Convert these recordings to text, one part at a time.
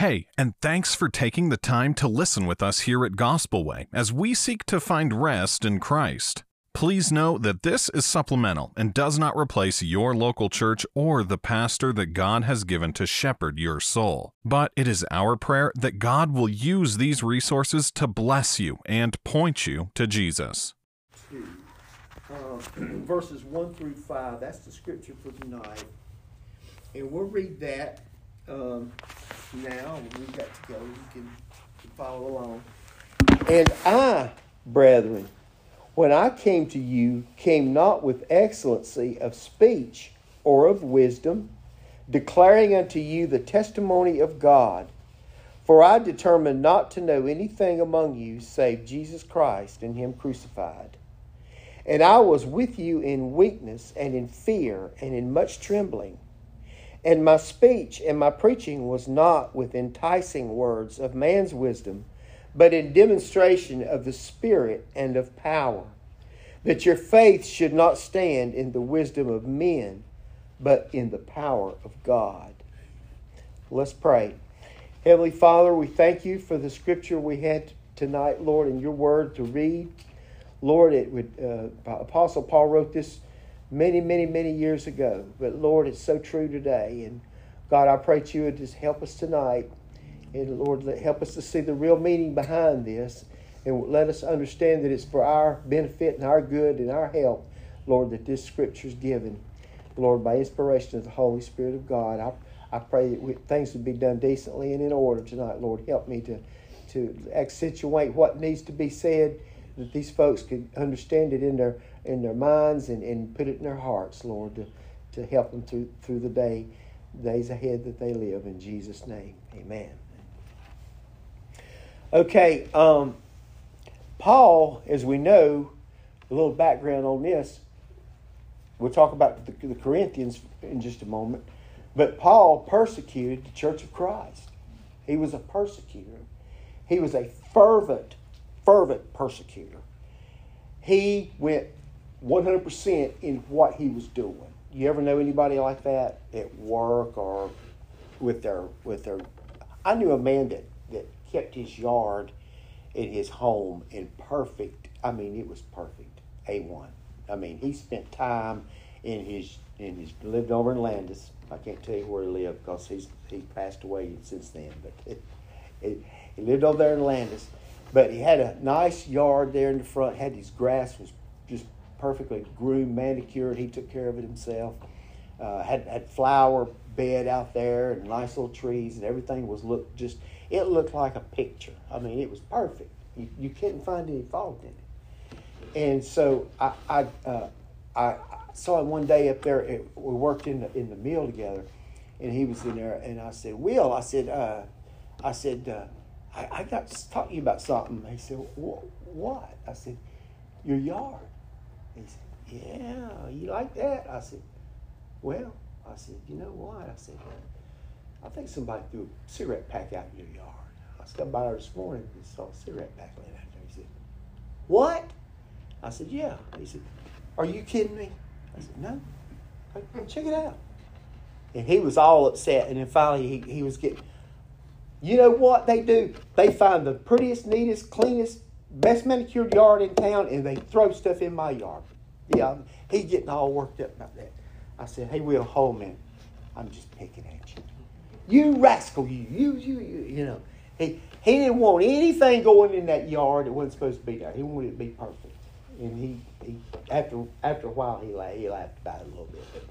Hey, and thanks for taking the time to listen with us here at Gospel Way as we seek to find rest in Christ. Please know that this is supplemental and does not replace your local church or the pastor that God has given to shepherd your soul. But it is our prayer that God will use these resources to bless you and point you to Jesus. Two, uh, verses 1 through 5, that's the scripture for tonight. And we'll read that um, now. We've got to go. You can follow along. And I, brethren, when I came to you, came not with excellency of speech or of wisdom, declaring unto you the testimony of God. For I determined not to know anything among you save Jesus Christ and Him crucified. And I was with you in weakness and in fear and in much trembling. And my speech and my preaching was not with enticing words of man's wisdom but in demonstration of the Spirit and of power, that your faith should not stand in the wisdom of men, but in the power of God. Let's pray. Heavenly Father, we thank you for the scripture we had tonight, Lord, and your word to read. Lord, it would uh, Apostle Paul wrote this many, many, many years ago, but Lord, it's so true today. And God, I pray that you would just help us tonight and Lord, help us to see the real meaning behind this and let us understand that it's for our benefit and our good and our help, Lord, that this scripture is given. Lord, by inspiration of the Holy Spirit of God, I, I pray that we, things would be done decently and in order tonight. Lord, help me to, to accentuate what needs to be said, that these folks could understand it in their in their minds and, and put it in their hearts, Lord, to, to help them through through the day, days ahead that they live. In Jesus' name, amen. Okay, um, Paul, as we know, a little background on this. We'll talk about the, the Corinthians in just a moment. But Paul persecuted the church of Christ. He was a persecutor. He was a fervent, fervent persecutor. He went 100% in what he was doing. You ever know anybody like that at work or with their with their I knew a man that that kept his yard in his home in perfect. I mean, it was perfect. A one. I mean, he spent time in his in his lived over in Landis. I can't tell you where he lived because he's he's passed away since then. But it, it, he lived over there in Landis. But he had a nice yard there in the front. Had his grass was just perfectly groomed, manicured. He took care of it himself. Uh, had had flower bed out there and nice little trees and everything was looked just it looked like a picture. I mean, it was perfect. You, you couldn't find any fault in it. And so I, I, uh, I saw him one day up there. It, we worked in the, in the mill together, and he was in there. And I said, Will, I said, uh, I said, uh, I, I got to talk to you about something. He said, What? I said, Your yard. He said, Yeah, you like that? I said, Well, I said, You know what? I said, I think somebody threw a cigarette pack out in your yard. I stepped by there this morning and saw a cigarette pack laying out there. He said, What? I said, Yeah. He said, Are you kidding me? I said, No. I said, Check it out. And he was all upset. And then finally, he, he was getting, you know what they do? They find the prettiest, neatest, cleanest, best manicured yard in town and they throw stuff in my yard. Yeah, he's getting all worked up about that. I said, Hey, Will, hold a. I'm just picking at you. You rascal, you, you, you, you, you know. He, he didn't want anything going in that yard that wasn't supposed to be there. He wanted it to be perfect. And he, he after after a while, he laughed, he laughed about it a little bit. But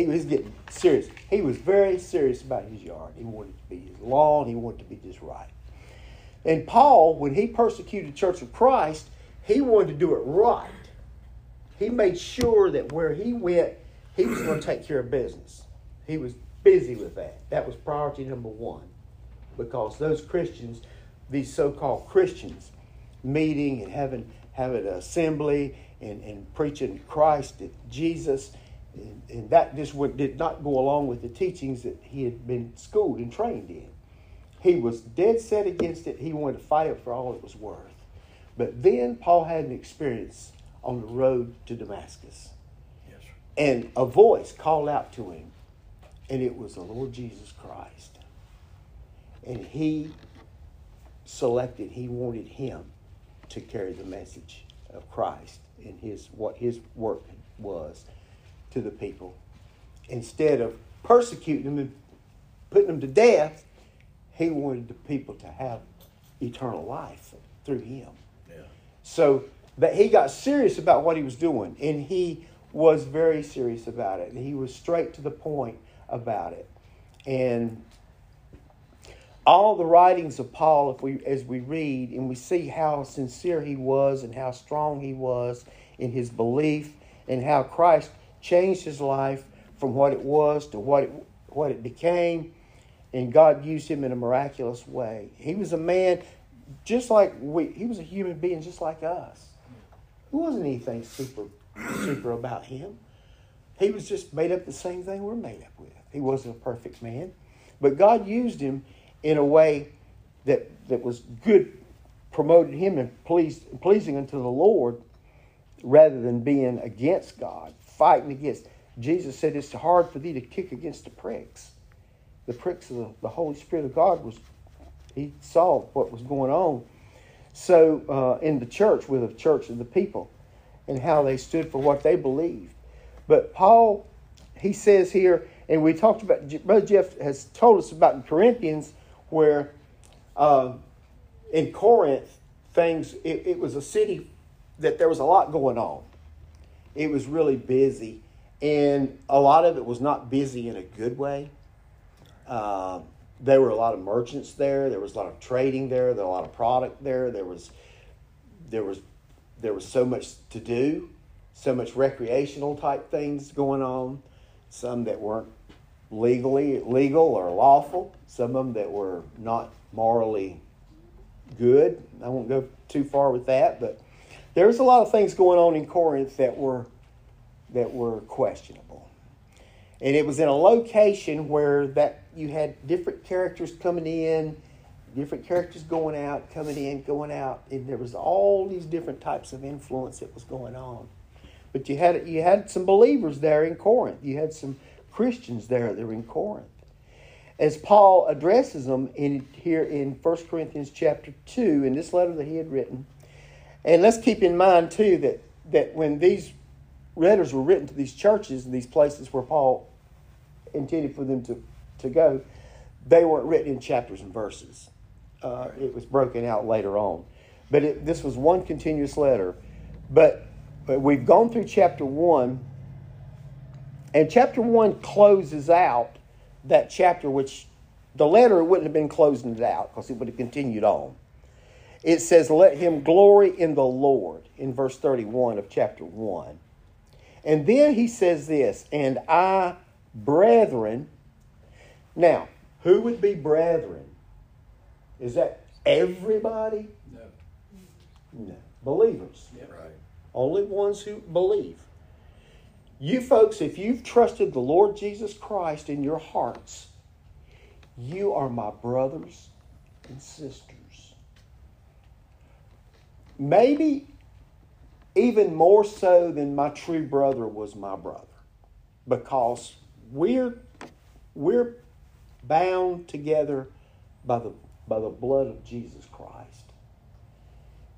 he was getting serious. He was very serious about his yard. He wanted it to be his lawn. He wanted to be just right. And Paul, when he persecuted the Church of Christ, he wanted to do it right. He made sure that where he went, he was going to take care of business. He was busy with that. That was priority number one. Because those Christians, these so called Christians, meeting and having, having an assembly and, and preaching Christ, Jesus, and, and that just would, did not go along with the teachings that he had been schooled and trained in. He was dead set against it. He wanted to fight it for all it was worth. But then Paul had an experience on the road to Damascus. Yes, and a voice called out to him and it was the Lord Jesus Christ. and he selected, he wanted him to carry the message of Christ and his what his work was to the people. Instead of persecuting them and putting them to death, he wanted the people to have eternal life through him. Yeah. So that he got serious about what he was doing, and he was very serious about it. And he was straight to the point about it. And all the writings of Paul, if we as we read and we see how sincere he was and how strong he was in his belief and how Christ changed his life from what it was to what it what it became, and God used him in a miraculous way. He was a man just like we. He was a human being just like us. There wasn't anything super super about him. He was just made up the same thing we're made up with. He wasn't a perfect man, but God used him in a way that that was good, promoted him and pleased pleasing unto the Lord, rather than being against God, fighting against. Jesus said, "It's hard for thee to kick against the pricks." The pricks of the, the Holy Spirit of God was. He saw what was going on. So uh, in the church, with the church of the people, and how they stood for what they believed. But Paul, he says here, and we talked about, Brother Jeff has told us about in Corinthians, where uh, in Corinth, things, it, it was a city that there was a lot going on. It was really busy, and a lot of it was not busy in a good way. Uh, there were a lot of merchants there. There was a lot of trading there. There was a lot of product there. There was there was there was so much to do, so much recreational type things going on, some that weren't legally legal or lawful, some of them that were not morally good. I won't go too far with that, but there was a lot of things going on in Corinth that were that were questionable. And it was in a location where that you had different characters coming in different characters going out, coming in, going out, and there was all these different types of influence that was going on. But you had you had some believers there in Corinth. You had some Christians there that were in Corinth. As Paul addresses them in here in 1 Corinthians chapter 2, in this letter that he had written, and let's keep in mind too that, that when these letters were written to these churches and these places where Paul intended for them to, to go, they weren't written in chapters and verses. Uh, it was broken out later on. But it, this was one continuous letter. But, but we've gone through chapter 1, and chapter 1 closes out that chapter, which the letter wouldn't have been closing it out because it would have continued on. It says, Let him glory in the Lord, in verse 31 of chapter 1. And then he says this, and I, brethren. Now, who would be brethren? Is that everybody? No. No. Believers. Yep. Right. Only ones who believe. You folks, if you've trusted the Lord Jesus Christ in your hearts, you are my brothers and sisters. Maybe even more so than my true brother was my brother because we're we're bound together by the by the blood of Jesus Christ.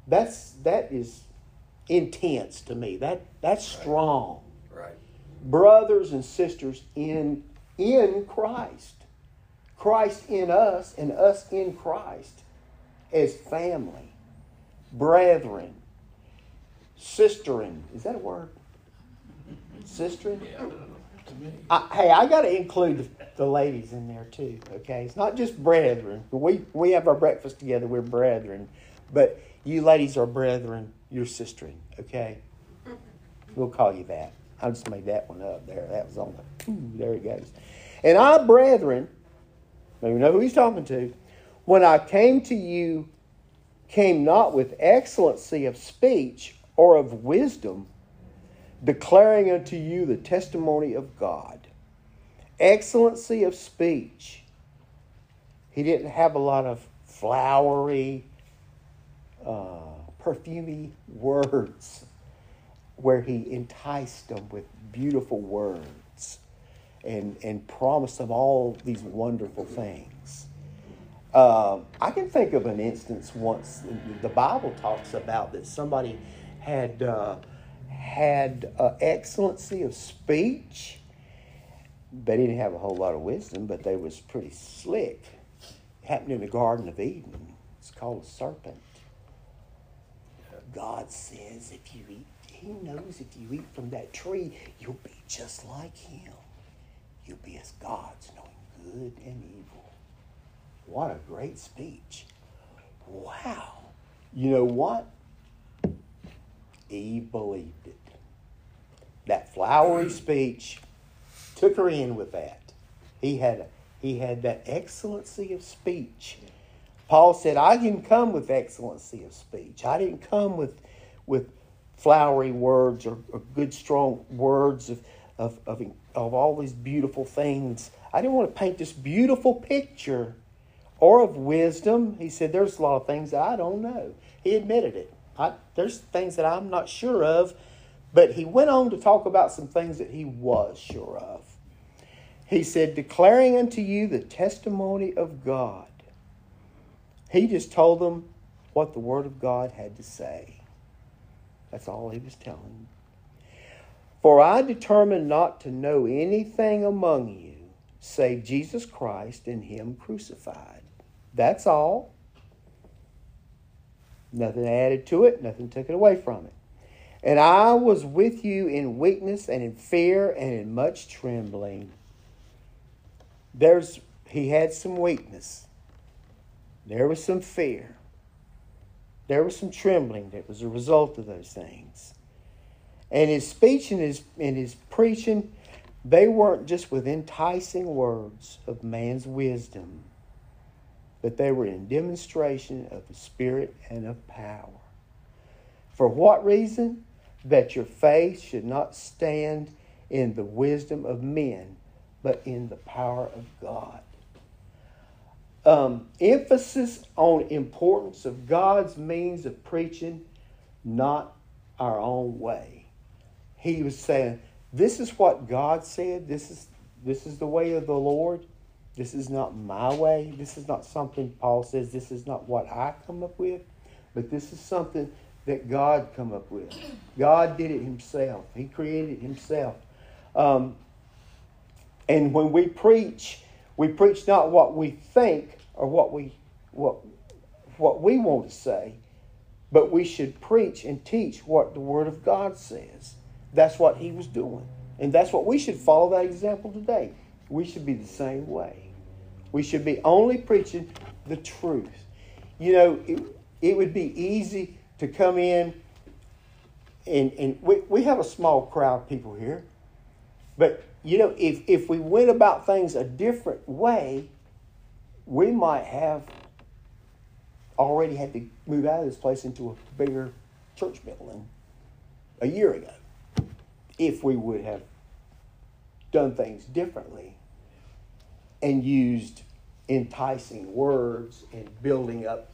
That's that is intense to me. That that's strong. Right. Brothers and sisters in in Christ. Christ in us and us in Christ as family. Brethren. Sisterin. Is that a word? Sisterin? Yeah. I, hey, I got to include the, the, ladies in there too. Okay, it's not just brethren. We we have our breakfast together. We're brethren, but you ladies are brethren. You're sistering. Okay, we'll call you that. I just made that one up there. That was on the. There it goes. And I, brethren, you know who he's talking to. When I came to you, came not with excellency of speech or of wisdom declaring unto you the testimony of God. Excellency of speech. He didn't have a lot of flowery, uh, perfumy words where he enticed them with beautiful words and, and promised them all these wonderful things. Uh, I can think of an instance once the Bible talks about that somebody had uh, had uh, excellency of speech. They didn't have a whole lot of wisdom, but they was pretty slick. It happened in the Garden of Eden. It's called a serpent. God says if you eat, He knows if you eat from that tree, you'll be just like Him. You'll be as gods, knowing good and evil. What a great speech. Wow. You know what? Eve believed it. That flowery mm-hmm. speech took her in with that. He had, he had that excellency of speech. Paul said, I didn't come with excellency of speech. I didn't come with, with flowery words or, or good, strong words of, of, of, of all these beautiful things. I didn't want to paint this beautiful picture or of wisdom. He said, There's a lot of things I don't know. He admitted it. I, there's things that I'm not sure of, but he went on to talk about some things that he was sure of. He said, Declaring unto you the testimony of God. He just told them what the Word of God had to say. That's all he was telling them. For I determined not to know anything among you save Jesus Christ and Him crucified. That's all. Nothing added to it, nothing took it away from it. And I was with you in weakness and in fear and in much trembling. There's he had some weakness. There was some fear. There was some trembling that was a result of those things. And his speech and his and his preaching, they weren't just with enticing words of man's wisdom but they were in demonstration of the Spirit and of power. For what reason? That your faith should not stand in the wisdom of men, but in the power of God. Um, emphasis on importance of God's means of preaching, not our own way. He was saying, "This is what God said. This is this is the way of the Lord." This is not my way. This is not something Paul says. This is not what I come up with, but this is something that God come up with. God did it Himself. He created it Himself. Um, and when we preach, we preach not what we think or what we what what we want to say, but we should preach and teach what the Word of God says. That's what He was doing, and that's what we should follow that example today. We should be the same way. We should be only preaching the truth. You know, it, it would be easy to come in, and, and we, we have a small crowd of people here. But, you know, if, if we went about things a different way, we might have already had to move out of this place into a bigger church building a year ago if we would have done things differently and used enticing words and building up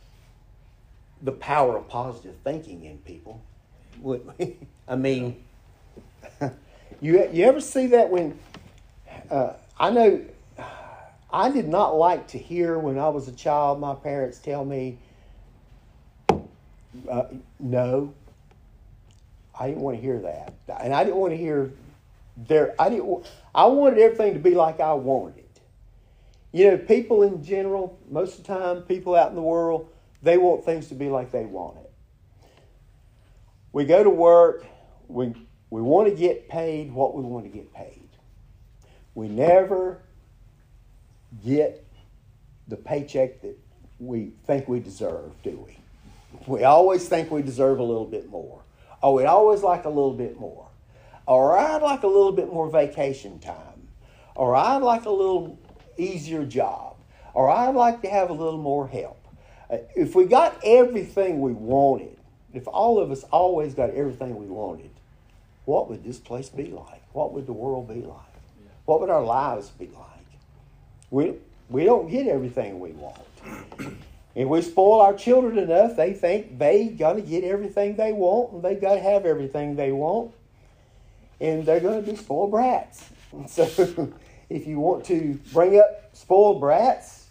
the power of positive thinking in people. Would I mean, you you ever see that when uh, I know I did not like to hear when I was a child my parents tell me uh, no. I didn't want to hear that, and I didn't want to hear their. I didn't. I wanted everything to be like I wanted. You know, people in general, most of the time, people out in the world, they want things to be like they want it. We go to work, we, we want to get paid what we want to get paid. We never get the paycheck that we think we deserve, do we? We always think we deserve a little bit more. Oh, we'd always like a little bit more. Or I'd like a little bit more vacation time. Or I'd like a little easier job, or I'd like to have a little more help. Uh, if we got everything we wanted, if all of us always got everything we wanted, what would this place be like? What would the world be like? What would our lives be like? We, we don't get everything we want. If we spoil our children enough, they think they to get everything they want and they got to have everything they want. And they're going to be spoiled brats. So if you want to bring up spoiled brats,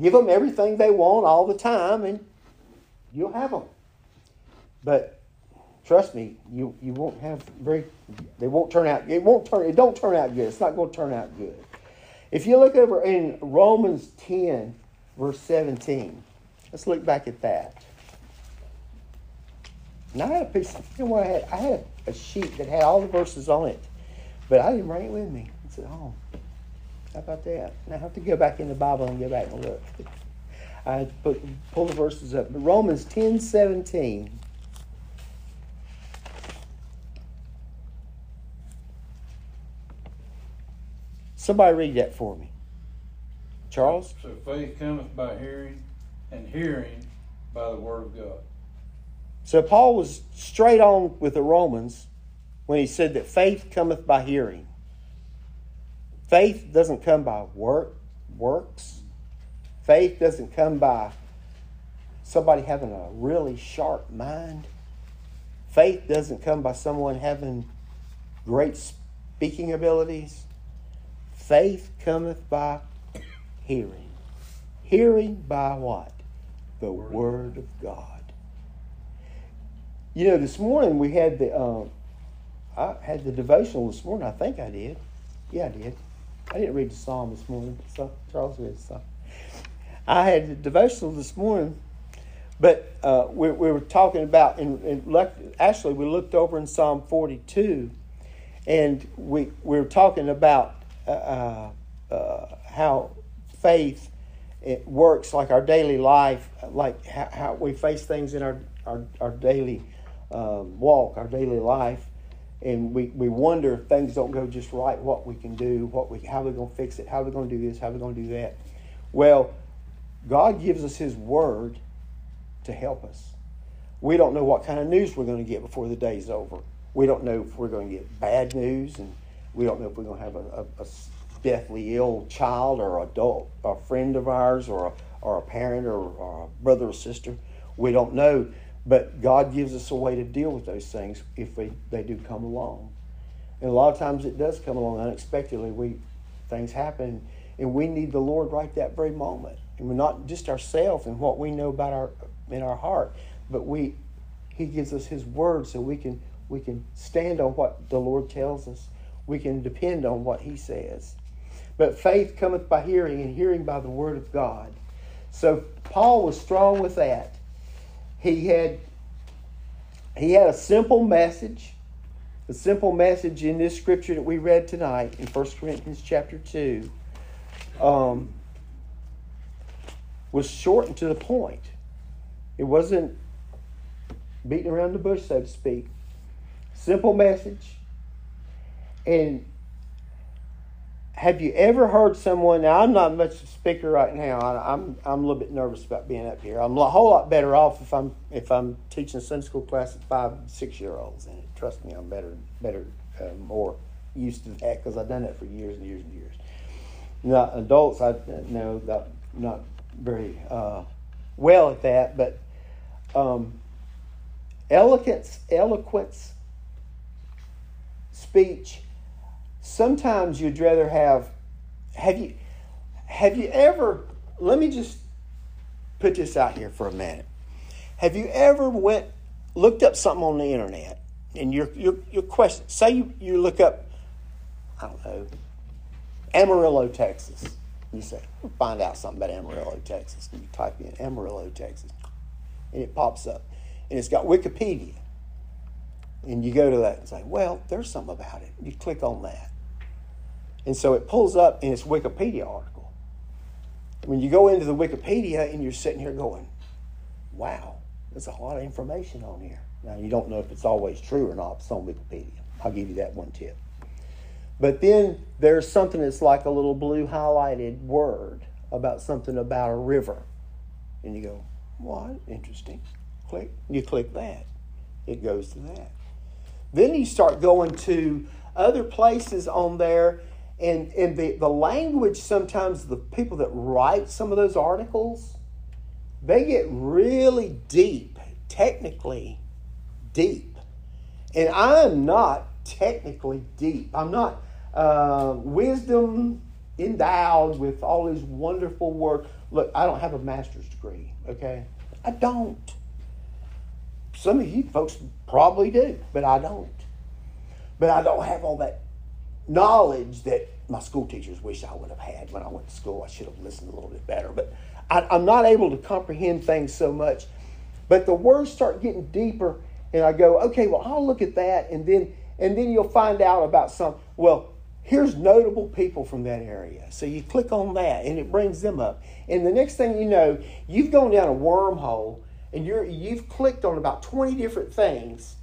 Give them everything they want all the time, and you'll have them. But trust me, you, you won't have very. They won't turn out. It won't turn. It don't turn out good. It's not going to turn out good. If you look over in Romans ten, verse seventeen, let's look back at that. And I had a piece. You know what I had? I had a sheet that had all the verses on it, but I didn't bring it with me. Said, "Oh, how about that?" I have to go back in the Bible and go back and look. I put pull the verses up. Romans ten seventeen. Somebody read that for me. Charles? So faith cometh by hearing, and hearing by the word of God. So Paul was straight on with the Romans when he said that faith cometh by hearing. Faith doesn't come by work, works. Faith doesn't come by somebody having a really sharp mind. Faith doesn't come by someone having great speaking abilities. Faith cometh by hearing. Hearing by what? The Word of God. You know, this morning we had the, um, I had the devotional this morning. I think I did. Yeah, I did. I didn't read the psalm this morning. So Charles read the psalm. I had the devotional this morning, but uh, we, we, were talking about, and, actually we looked over in Psalm 42, and we, we were talking about uh, uh, uh, how faith it works like our daily life, like how, how we face things in our, our, our daily um, walk, our daily life. And we, we wonder if things don't go just right, what we can do, what we, how we're going to fix it, how we're going to do this, how we're going to do that. Well, God gives us His Word to help us. We don't know what kind of news we're going to get before the day's over. We don't know if we're going to get bad news and we don't know if we're going to have a, a, a deathly ill child or adult, a friend of ours, or a, or a parent, or, or a brother or sister. We don't know. But God gives us a way to deal with those things if they, they do come along. And a lot of times it does come along unexpectedly. We things happen, and we need the Lord right that very moment. And we're not just ourselves and what we know about our in our heart, but we He gives us His word so we can we can stand on what the Lord tells us we can depend on what he says. But faith cometh by hearing, and hearing by the word of God. So Paul was strong with that. He had he had a simple message. a simple message in this scripture that we read tonight in 1 Corinthians chapter 2 um, was short and to the point. It wasn't beating around the bush, so to speak. Simple message, and have you ever heard someone? Now, I'm not much of a speaker right now. I, am I'm a little bit nervous about being up here. I'm a whole lot better off if I'm if I'm teaching a Sunday school class at five, six year olds. And trust me, I'm better, better, uh, more used to that because I've done that for years and years and years. Not adults, I know that not very uh, well at that, but um, eloquence, eloquence, speech sometimes you'd rather have have you have you ever let me just put this out here for a minute. Have you ever went looked up something on the internet and your your, your question say you, you look up i don't know amarillo texas. You say find out something about amarillo texas. And you type in amarillo texas. And it pops up. And it's got wikipedia. And you go to that and say well there's something about it. You click on that and so it pulls up in its Wikipedia article. When you go into the Wikipedia and you're sitting here going, wow, there's a lot of information on here. Now, you don't know if it's always true or not. It's on Wikipedia. I'll give you that one tip. But then there's something that's like a little blue highlighted word about something about a river. And you go, what? Interesting. Click. You click that. It goes to that. Then you start going to other places on there and and the, the language sometimes the people that write some of those articles they get really deep technically deep and i'm not technically deep i'm not uh, wisdom endowed with all these wonderful work. Look, I don't have a master's degree, okay? I don't. Some of you folks probably do, but I don't. But I don't have all that knowledge that my school teachers wish I would have had when I went to school. I should have listened a little bit better. But I, I'm not able to comprehend things so much. But the words start getting deeper, and I go, okay, well, I'll look at that, and then and then you'll find out about some. Well, here's notable people from that area. So you click on that, and it brings them up. And the next thing you know, you've gone down a wormhole, and you're you've clicked on about 20 different things,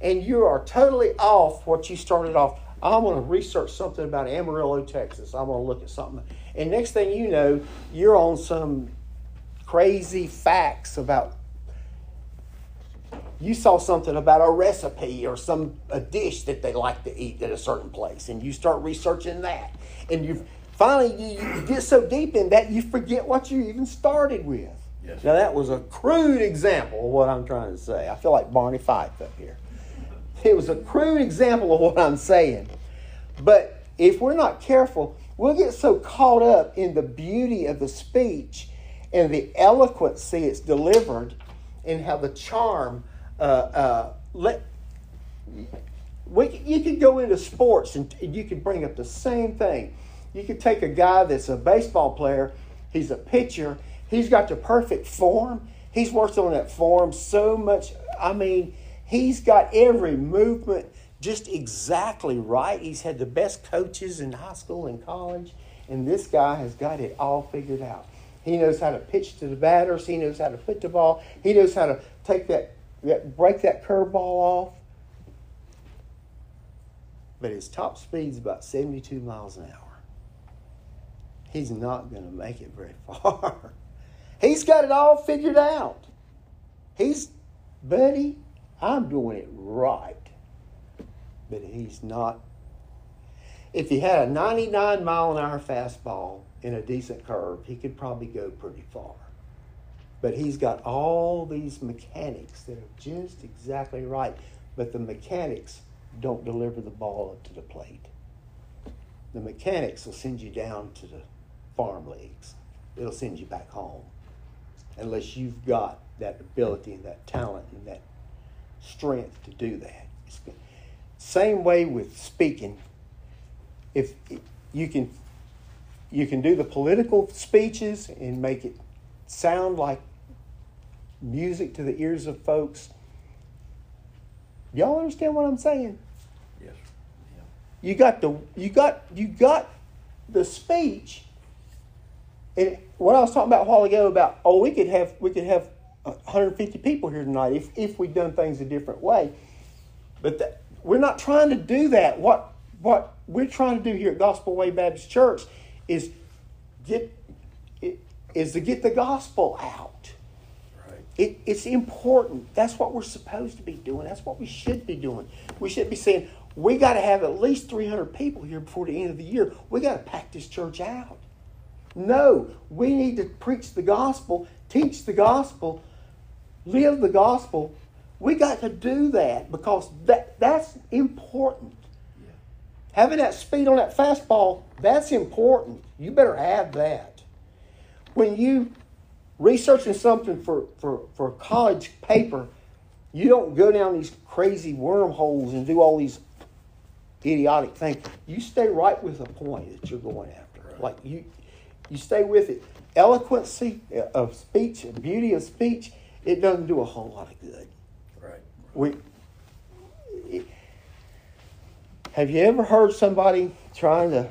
and you are totally off what you started off. I'm going to research something about Amarillo, Texas. I'm going to look at something. And next thing you know, you're on some crazy facts about you saw something about a recipe or some a dish that they like to eat at a certain place and you start researching that and you finally you, you get so deep in that you forget what you even started with Yes. now that was a crude example of what i'm trying to say i feel like barney fife up here it was a crude example of what i'm saying but if we're not careful we'll get so caught up in the beauty of the speech and the eloquency it's delivered and how the charm uh, uh, let we, you could go into sports and you could bring up the same thing. You could take a guy that's a baseball player, he's a pitcher, he's got the perfect form. He's worked on that form so much. I mean, he's got every movement just exactly right. He's had the best coaches in high school and college, and this guy has got it all figured out. He knows how to pitch to the batters. He knows how to put the ball. He knows how to take that, that break that curveball off. But his top speed's about 72 miles an hour. He's not going to make it very far. He's got it all figured out. He's, buddy, I'm doing it right. But he's not. If he had a 99 mile an hour fastball in a decent curve, he could probably go pretty far. But he's got all these mechanics that are just exactly right. But the mechanics don't deliver the ball up to the plate. The mechanics will send you down to the farm leagues. It'll send you back home. Unless you've got that ability and that talent and that strength to do that. It's, same way with speaking. If you can you can do the political speeches and make it sound like music to the ears of folks. Y'all understand what I'm saying? Yes. You got the you got you got the speech. And what I was talking about a while ago about oh we could have we could have 150 people here tonight if if we'd done things a different way. But that, we're not trying to do that. What what we're trying to do here at Gospel Way Baptist Church is get is to get the gospel out. Right. It, it's important. That's what we're supposed to be doing. That's what we should be doing. We should be saying, we got to have at least 300 people here before the end of the year. We got to pack this church out. No, we need to preach the gospel, teach the gospel, live the gospel. We got to do that because that, that's important. Yeah. Having that speed on that fastball, that's important. You better have that. When you researching something for, for, for a college paper, you don't go down these crazy wormholes and do all these idiotic things. You stay right with the point that you're going after. Right. Like you you stay with it. Eloquency of speech, and beauty of speech, it doesn't do a whole lot of good. Right. We have you ever heard somebody trying to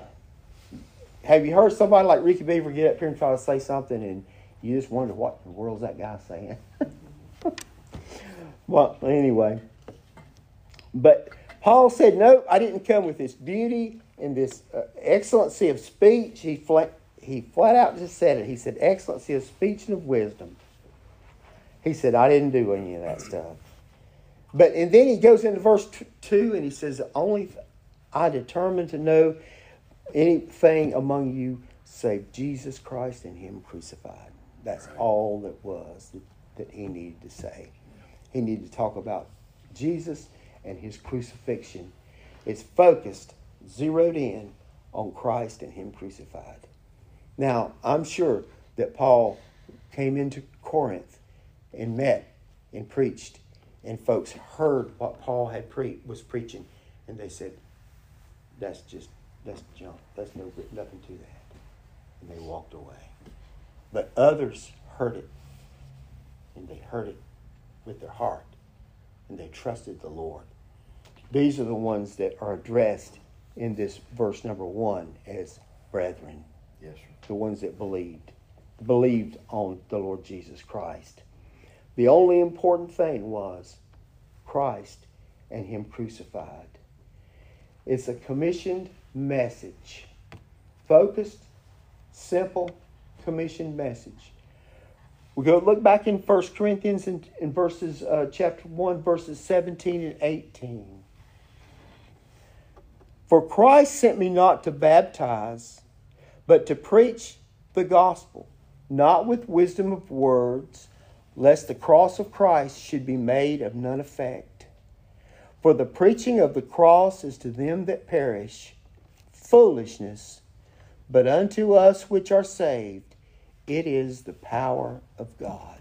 have you heard somebody like Ricky Beaver get up here and try to say something and you just wonder what in the world's that guy saying? well, anyway. But Paul said, No, I didn't come with this beauty and this uh, excellency of speech. He flat, he flat out just said it. He said, Excellency of speech and of wisdom. He said, I didn't do any of that stuff. But and then he goes into verse t- two and he says, "Only I determined to know anything among you save Jesus Christ and Him crucified." That's Right. all that was that, that he needed to say. He needed to talk about Jesus and His crucifixion. It's focused, zeroed in on Christ and Him crucified. Now, I'm sure that Paul came into Corinth and met and preached, and folks heard what Paul had pre- was preaching, and they said, "That's just that's junk. That's no nothing to that," and they walked away. But others heard it, and they heard it with their heart, and they trusted the Lord. These are the ones that are addressed in this verse number one as brethren. Yes, sir. The ones that believed, believed on the Lord Jesus Christ. The only important thing was Christ and Him crucified. It's a commissioned message. Focused, simple, commissioned message. We go look back in 1 Corinthians in, in verses uh, chapter 1, verses 17 and 18. For Christ sent me not to baptize, but to preach the gospel, not with wisdom of words, lest the cross of Christ should be made of none effect. For the preaching of the cross is to them that perish foolishness, but unto us which are saved, it is the power of God.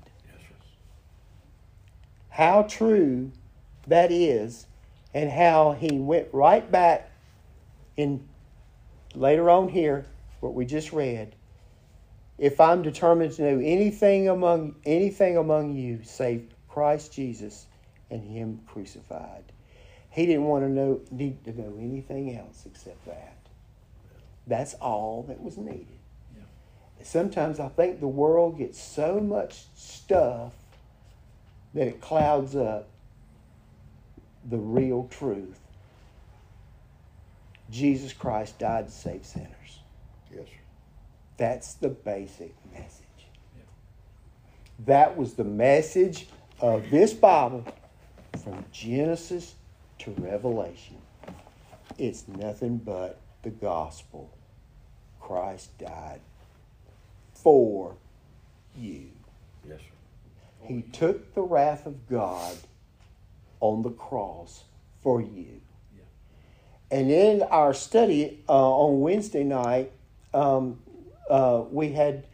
How true that is, and how he went right back in later on here, what we just read. If I'm determined to know anything among anything among you save Christ Jesus and Him crucified, he didn't want to know need to know anything else except that. That's all that was needed. Sometimes I think the world gets so much stuff that it clouds up the real truth. Jesus Christ died to save sinners. Yes, sir. That's the basic message. That was the message of this Bible from Genesis to Revelation. It's nothing but the gospel. Christ died for you. Yes, sir. He took the wrath of God on the cross for you. Yeah. And in our study uh, on Wednesday night, um, uh, we had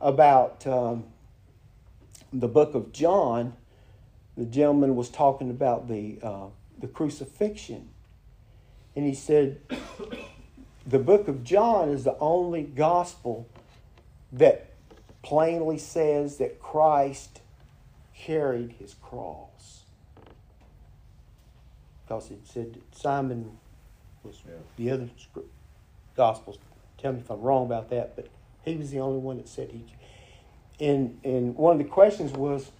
about um, the book of John. The gentleman was talking about the uh, the crucifixion, and he said the book of John is the only gospel that plainly says that Christ carried his cross. Because it said that Simon was Yeah. the other gospels. Tell me if I'm wrong about that, but he was the only one that said he. And and one of the questions was,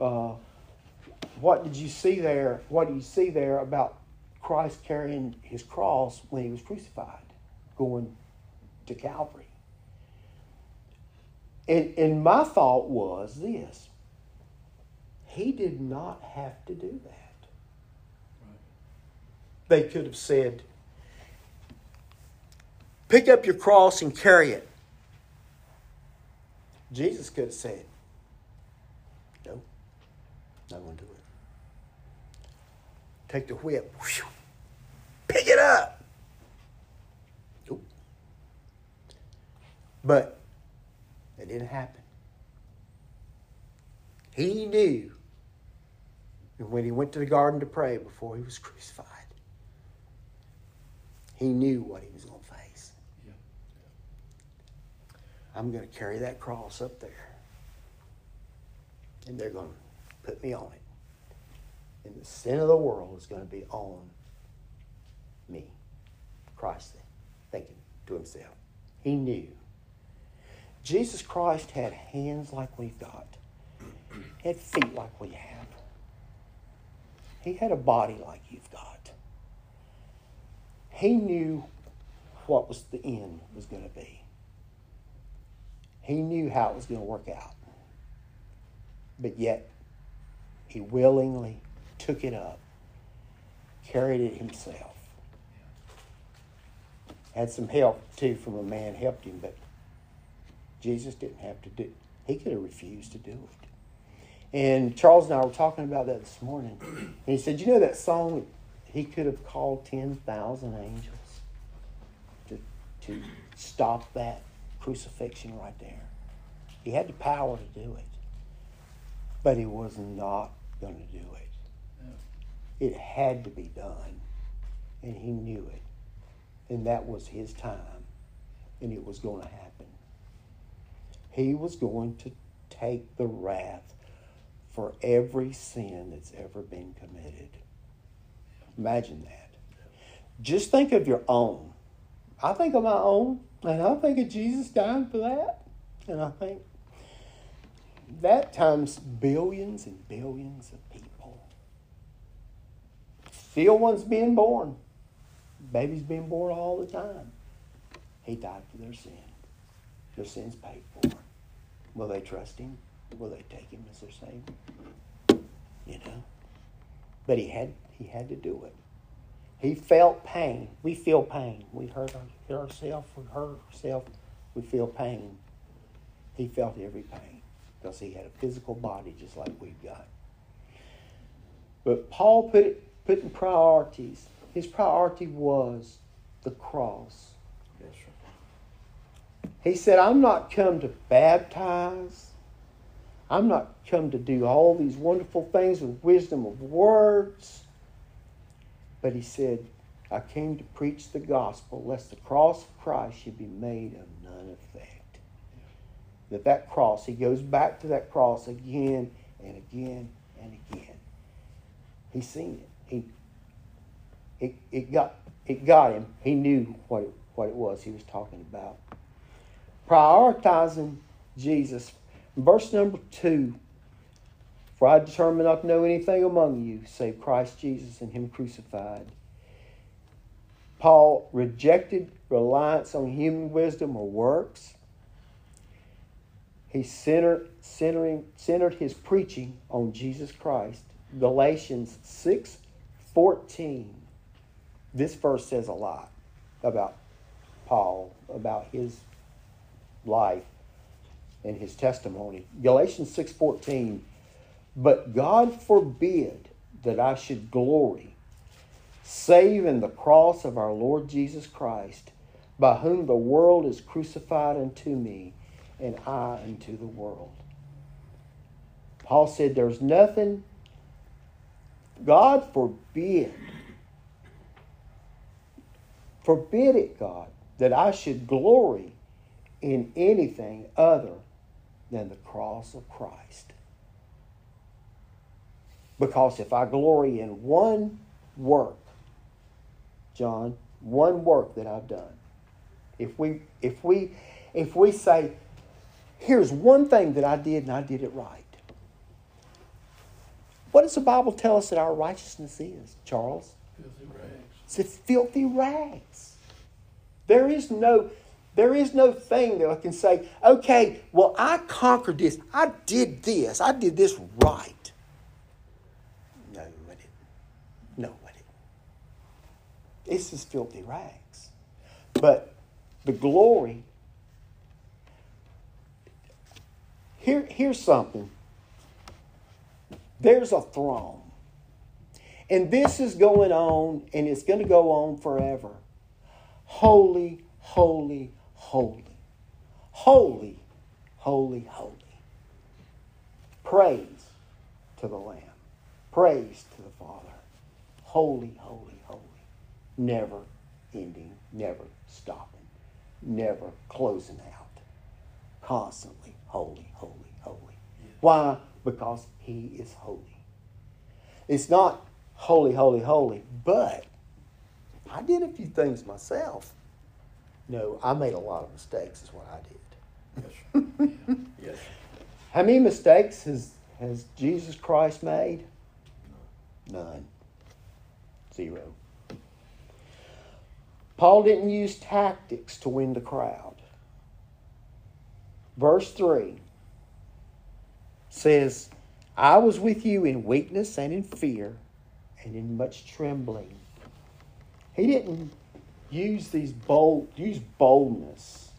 uh, what did you see there? What do you see there about Christ carrying his cross when he was crucified, going to Calvary? And, and my thought was this he did not have to do that. They could have said, pick up your cross and carry it. Jesus could have said, no, not going to do it. Take the whip, whew, pick it up. Nope. But it didn't happen. He knew And when he went to the garden to pray before he was crucified, he knew what he was going to face. Yeah. I'm going to carry that cross up there. And they're going to put me on it. And the sin of the world is going to be on me. Christ thinking to himself. He knew. Jesus Christ had hands like we've got, had feet like we have. He had a body like you've got. He knew what was the end was going to be. He knew how it was going to work out. But yet, he willingly took it up, carried it himself. Had some help too from a man helped him, but Jesus didn't have to do. He could have refused to do it. And Charles and I were talking about that this morning. And he said, "You know that song? He could have called ten thousand angels to to stop that crucifixion right there. He had the power to do it, but he was not going to do it. It had to be done, and he knew it. And that was his time, and it was going to happen. He was going to take the wrath for every sin that's ever been committed. Imagine that. Just think of your own. I think of my own, and I think of Jesus dying for that. And I think that times billions and billions of people. Still ones being born. Babies being born all the time. He died for their sin. Their sins paid for. Will they trust him? Will they take him as their savior? You know? But he had he had to do it. He felt pain. We feel pain. We hurt, our, hurt ourselves. We hurt ourselves. We feel pain. He felt every pain because he had a physical body just like we've got. But Paul put it put in priorities. His priority was the cross. Yes, sir. He said, I'm not come to baptize. I'm not come to do all these wonderful things with wisdom of words. But he said, I came to preach the gospel, lest the cross of Christ should be made of none effect. That that cross, he goes back to that cross again and again and again. He's seen it. He it, it got it got him. He knew what it, what it was he was talking about. Prioritizing Jesus. Verse number two. For I determined not to know anything among you save Christ Jesus and Him crucified. Paul rejected reliance on human wisdom or works. He centered, centering, centered his preaching on Jesus Christ. Galatians 6 14. This verse says a lot about Paul, about his life and his testimony. Galatians 6:14 But God forbid that I should glory save in the cross of our Lord Jesus Christ by whom the world is crucified unto me and I unto the world. Paul said there's nothing God forbid forbid it God that I should glory in anything other than the cross of Christ. Because if I glory in one work, John, one work that I've done, if we if we if we say, here's one thing that I did and I did it right. What does the Bible tell us that our righteousness is, Charles? Filthy rags. It's a filthy rags. There is no there is no thing that I can say, okay, well, I conquered this. I did this. I did this right. No, I didn't. No, I didn't. It's just filthy rags. But the glory. Here, here's something. There's a throne. And this is going on, and it's going to go on forever. Holy, holy, holy. Holy, holy, holy. Praise to the Lamb. Praise to the Father. Holy, holy, holy. Never ending, never stopping, never closing out. Constantly holy, holy, holy. Why? Because He is holy. It's not holy, holy, holy, but I did a few things myself. No, I made a lot of mistakes, is what I did. Yes. Yes. How many mistakes has, has Jesus Christ made? None. Zero. Paul didn't use tactics to win the crowd. Verse 3 says, I was with you in weakness and in fear and in much trembling. He didn't use these bold use boldness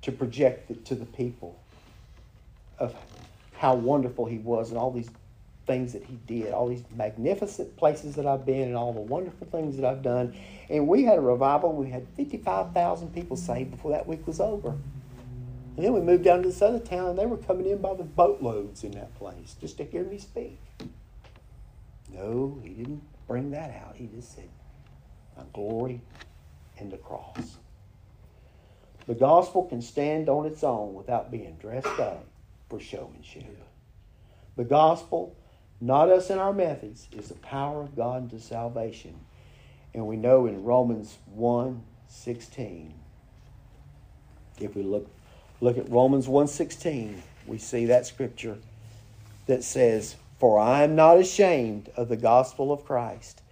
to project it to the people of how wonderful he was and all these things that he did, all these magnificent places that I've been, and all the wonderful things that I've done. And we had a revival. We had 55,000 people saved before that week was over. And then we moved down to this other town, and they were coming in by the boatloads in that place just to hear me speak. No, he didn't bring that out. He just said, My glory in the cross. The gospel can stand on its own without being dressed up for showmanship. The gospel, not us and our methods, is the power of God unto salvation. And we know in Romans 1 16, if we look look at Romans 1:16, we see that scripture that says, "For I am not ashamed of the gospel of Christ,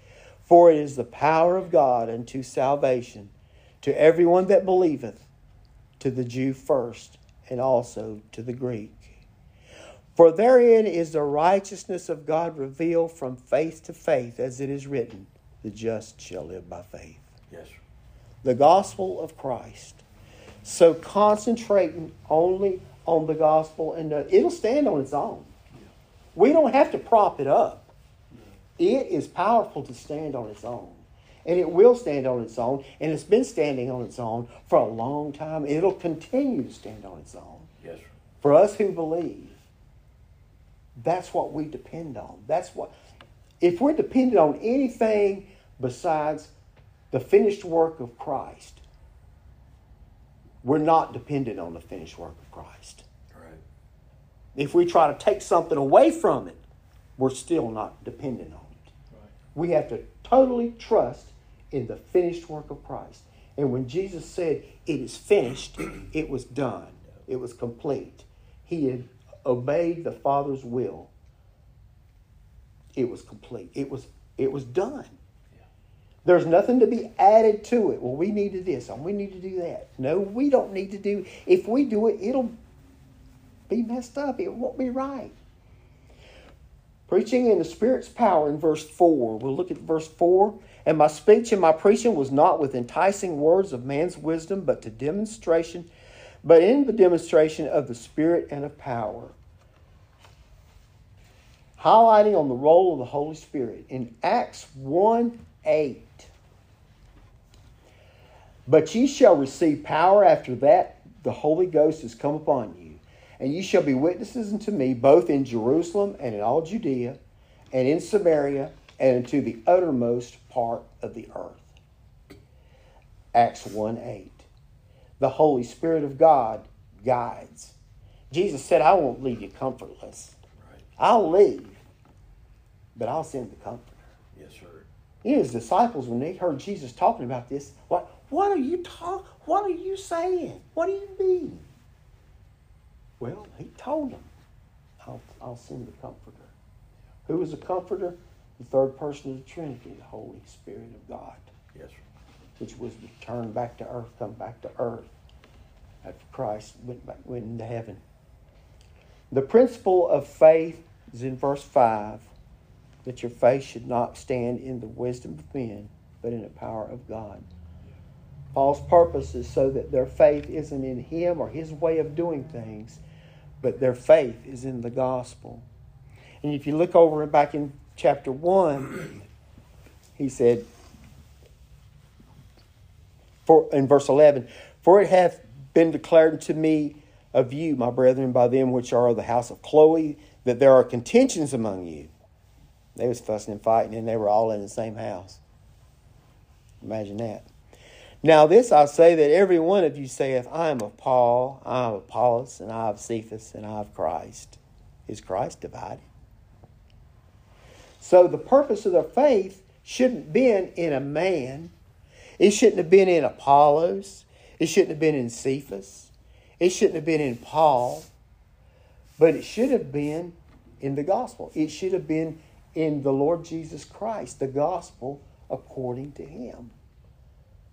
for it is the power of God unto salvation to everyone that believeth, to the Jew first, and also to the Greek." For therein is the righteousness of God revealed from faith to faith, as it is written, the just shall live by faith. Yes. The gospel of Christ. So concentrating only on the gospel, and the, it'll stand on its own. We don't have to prop it up. It is powerful to stand on its own. And it will stand on its own, and it's been standing on its own for a long time. It'll continue to stand on its own. Yes. For us who believe, that's what we depend on. That's what, if we're dependent on anything besides the finished work of Christ, we're not dependent on the finished work of Christ. Right. If we try to take something away from it, we're still not dependent on it. Right. We have to totally trust in the finished work of Christ. And when Jesus said, It is finished, it was done, it was complete. He had obeyed the Father's will. It was complete. It was it was done. There's nothing to be added to it. Well, we need to do this and we need to do that. No, we don't need to do. If we do it, it'll be messed up. It won't be right. Preaching in the Spirit's power in verse 4. We'll look at verse 4. And my speech and my preaching was not with enticing words of man's wisdom, but to demonstration, but in the demonstration of the Spirit and of power. Highlighting on the role of the Holy Spirit. In Acts 1 8. But ye shall receive power after that the Holy Ghost is come upon you, and ye shall be witnesses unto me both in Jerusalem and in all Judea, and in Samaria, and unto the uttermost part of the earth. Acts 1 8. The Holy Spirit of God guides. Jesus said, I won't leave you comfortless. Right. I'll leave, but I'll send the comforter. Yes, sir. His disciples, when they heard Jesus talking about this, what what are you talk? What are you saying? What do you mean? Well, he told them, I'll, I'll send the comforter. Who is the comforter? The third person of the Trinity, the Holy Spirit of God. Which was returned back to earth, come back to earth after Christ went back went into heaven. The principle of faith is in verse five that your faith should not stand in the wisdom of men, but in the power of God. Paul's purpose is so that their faith isn't in him or his way of doing things, but their faith is in the gospel. And if you look over back in chapter 1, he said, for, in verse 11, For it hath been declared to me of you, my brethren, by them which are of the house of Chloe, that there are contentions among you. They was fussing and fighting, and they were all in the same house. Imagine that. Now this I say that every one of you saith, I am of Paul, I am of Apollos, and I of Cephas, and I of Christ. Is Christ divided? So the purpose of their faith shouldn't be in a man. It shouldn't have been in Apollos. It shouldn't have been in Cephas. It shouldn't have been in Paul. But it should have been in the gospel. It should have been in the Lord Jesus Christ, the gospel according to him.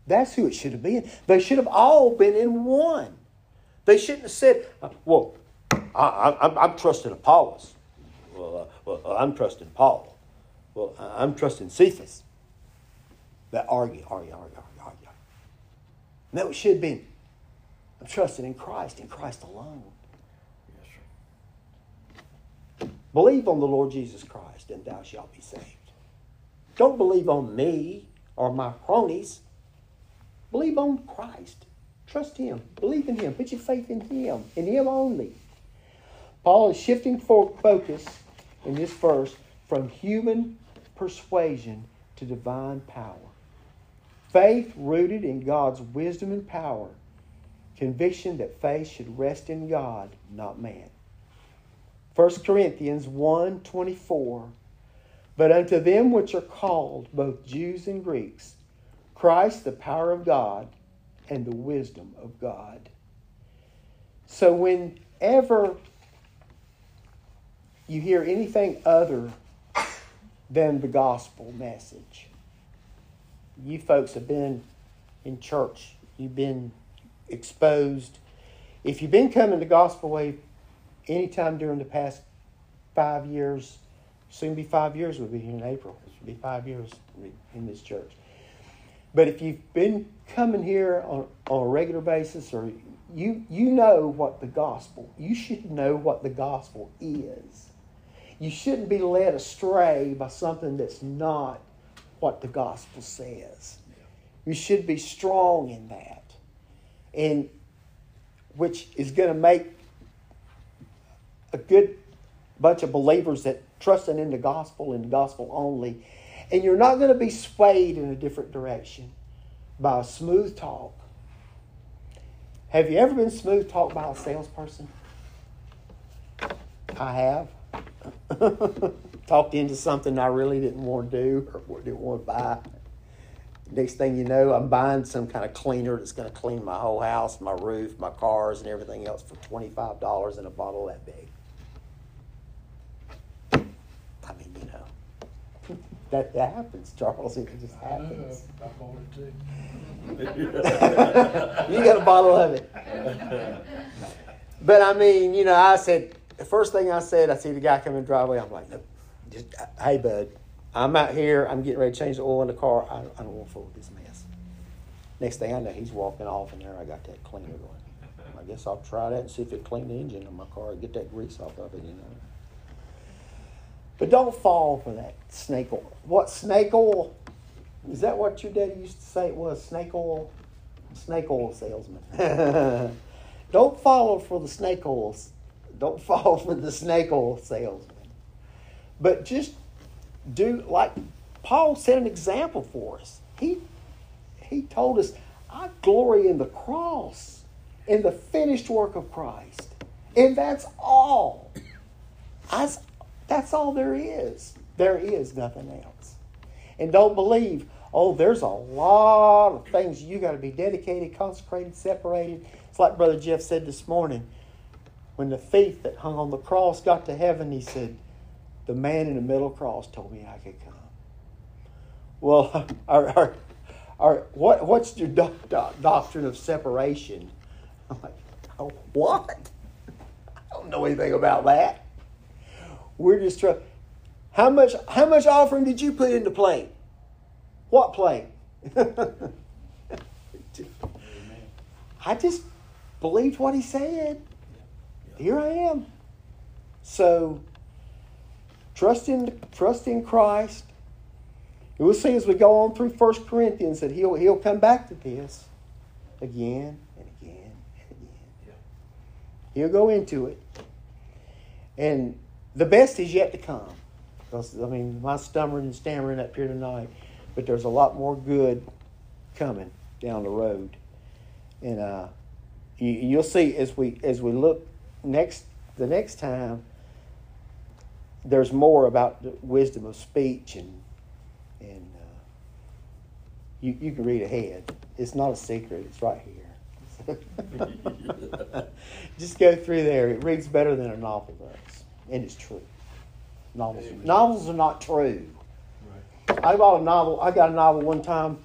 That's who it should have been. They should have all been in one. They shouldn't have said, well, I, I'm, I'm trusting Apollos. Well, uh, well, I'm trusting Paul. Well, I'm trusting Cephas. That argue, argue, argue, argue, argue. No, it should have been, I'm trusting in Christ, in Christ alone. Yes, sir. Believe on the Lord Jesus Christ, and thou shalt be saved. Don't believe on me or my cronies. Believe on Christ. Trust Him. Believe in Him. Put your faith in Him, in Him only. Paul is shifting focus in this verse from human persuasion to divine power. Faith rooted in God's wisdom and power. Conviction that faith should rest in God, not man. 1 Corinthians 1 24. But unto them which are called, both Jews and Greeks, Christ the power of God and the wisdom of God. So whenever you hear anything other than the gospel message, you folks have been in church, you've been exposed. If you've been coming to Gospel Way anytime during the past five years, soon be five years, we'll be here in April. It should be five years in this church. But if you've been coming here on, on a regular basis, or you you know what the gospel, you should know what the gospel is. You shouldn't be led astray by something that's not what the gospel says. You should be strong in that. And which is going to make a good bunch of believers that trusting in the gospel and the gospel only. And you're not going to be swayed in a different direction by a smooth talk. Have you ever been smooth talked by a salesperson? I have. Talked into something I really didn't want to do or didn't want to buy. Next thing you know, I'm buying some kind of cleaner that's going to clean my whole house, my roof, my cars, and everything else for $25 in a bottle that big. I mean, you know, that, that happens, Charles. It just happens. I bought it too. you got a bottle of it. But I mean, you know, I said, the first thing I said, I see the guy coming the driveway. I'm like, nope, just, uh, hey, bud, I'm out here. I'm getting ready to change the oil in the car. I, I don't want to fool with this mess. Next thing I know, he's walking off, and there I got that cleaner going. I guess I'll try that and see if it clean the engine of my car and get that grease off of it, you know. But don't fall for that snake oil. What snake oil? Is that what your daddy used to say it was? Snake oil? Snake oil salesman. don't follow for the snake oils. Don't fall for the snake oil salesman. But just do like Paul set an example for us. He he told us, I glory in the cross, in the finished work of Christ. And that's all. I, that's all there is. There is nothing else. And don't believe, oh, there's a lot of things you got to be dedicated, consecrated, separated. It's like Brother Jeff said this morning. When the thief that hung on the cross got to heaven, he said, The man in the middle cross told me I could come. Well, our, our, our, what, what's your do, do, doctrine of separation? I'm like, oh, what? I don't know anything about that. We're just trying. How much, how much offering did you put into plate? What plate? I just believed what he said. Here I am. So trust in trust in Christ. We'll see as we go on through 1 Corinthians that he'll he'll come back to this again and again and again. He'll go into it. And the best is yet to come. Because I mean my stammering and stammering up here tonight, but there's a lot more good coming down the road. And uh, you, you'll see as we as we look next the next time there's more about the wisdom of speech and and uh, you you can read ahead. It's not a secret. It's right here. Just go through there. It reads better than a novel does, and it's true. Novels novels are not true. Right. I bought a novel. I got a novel one time,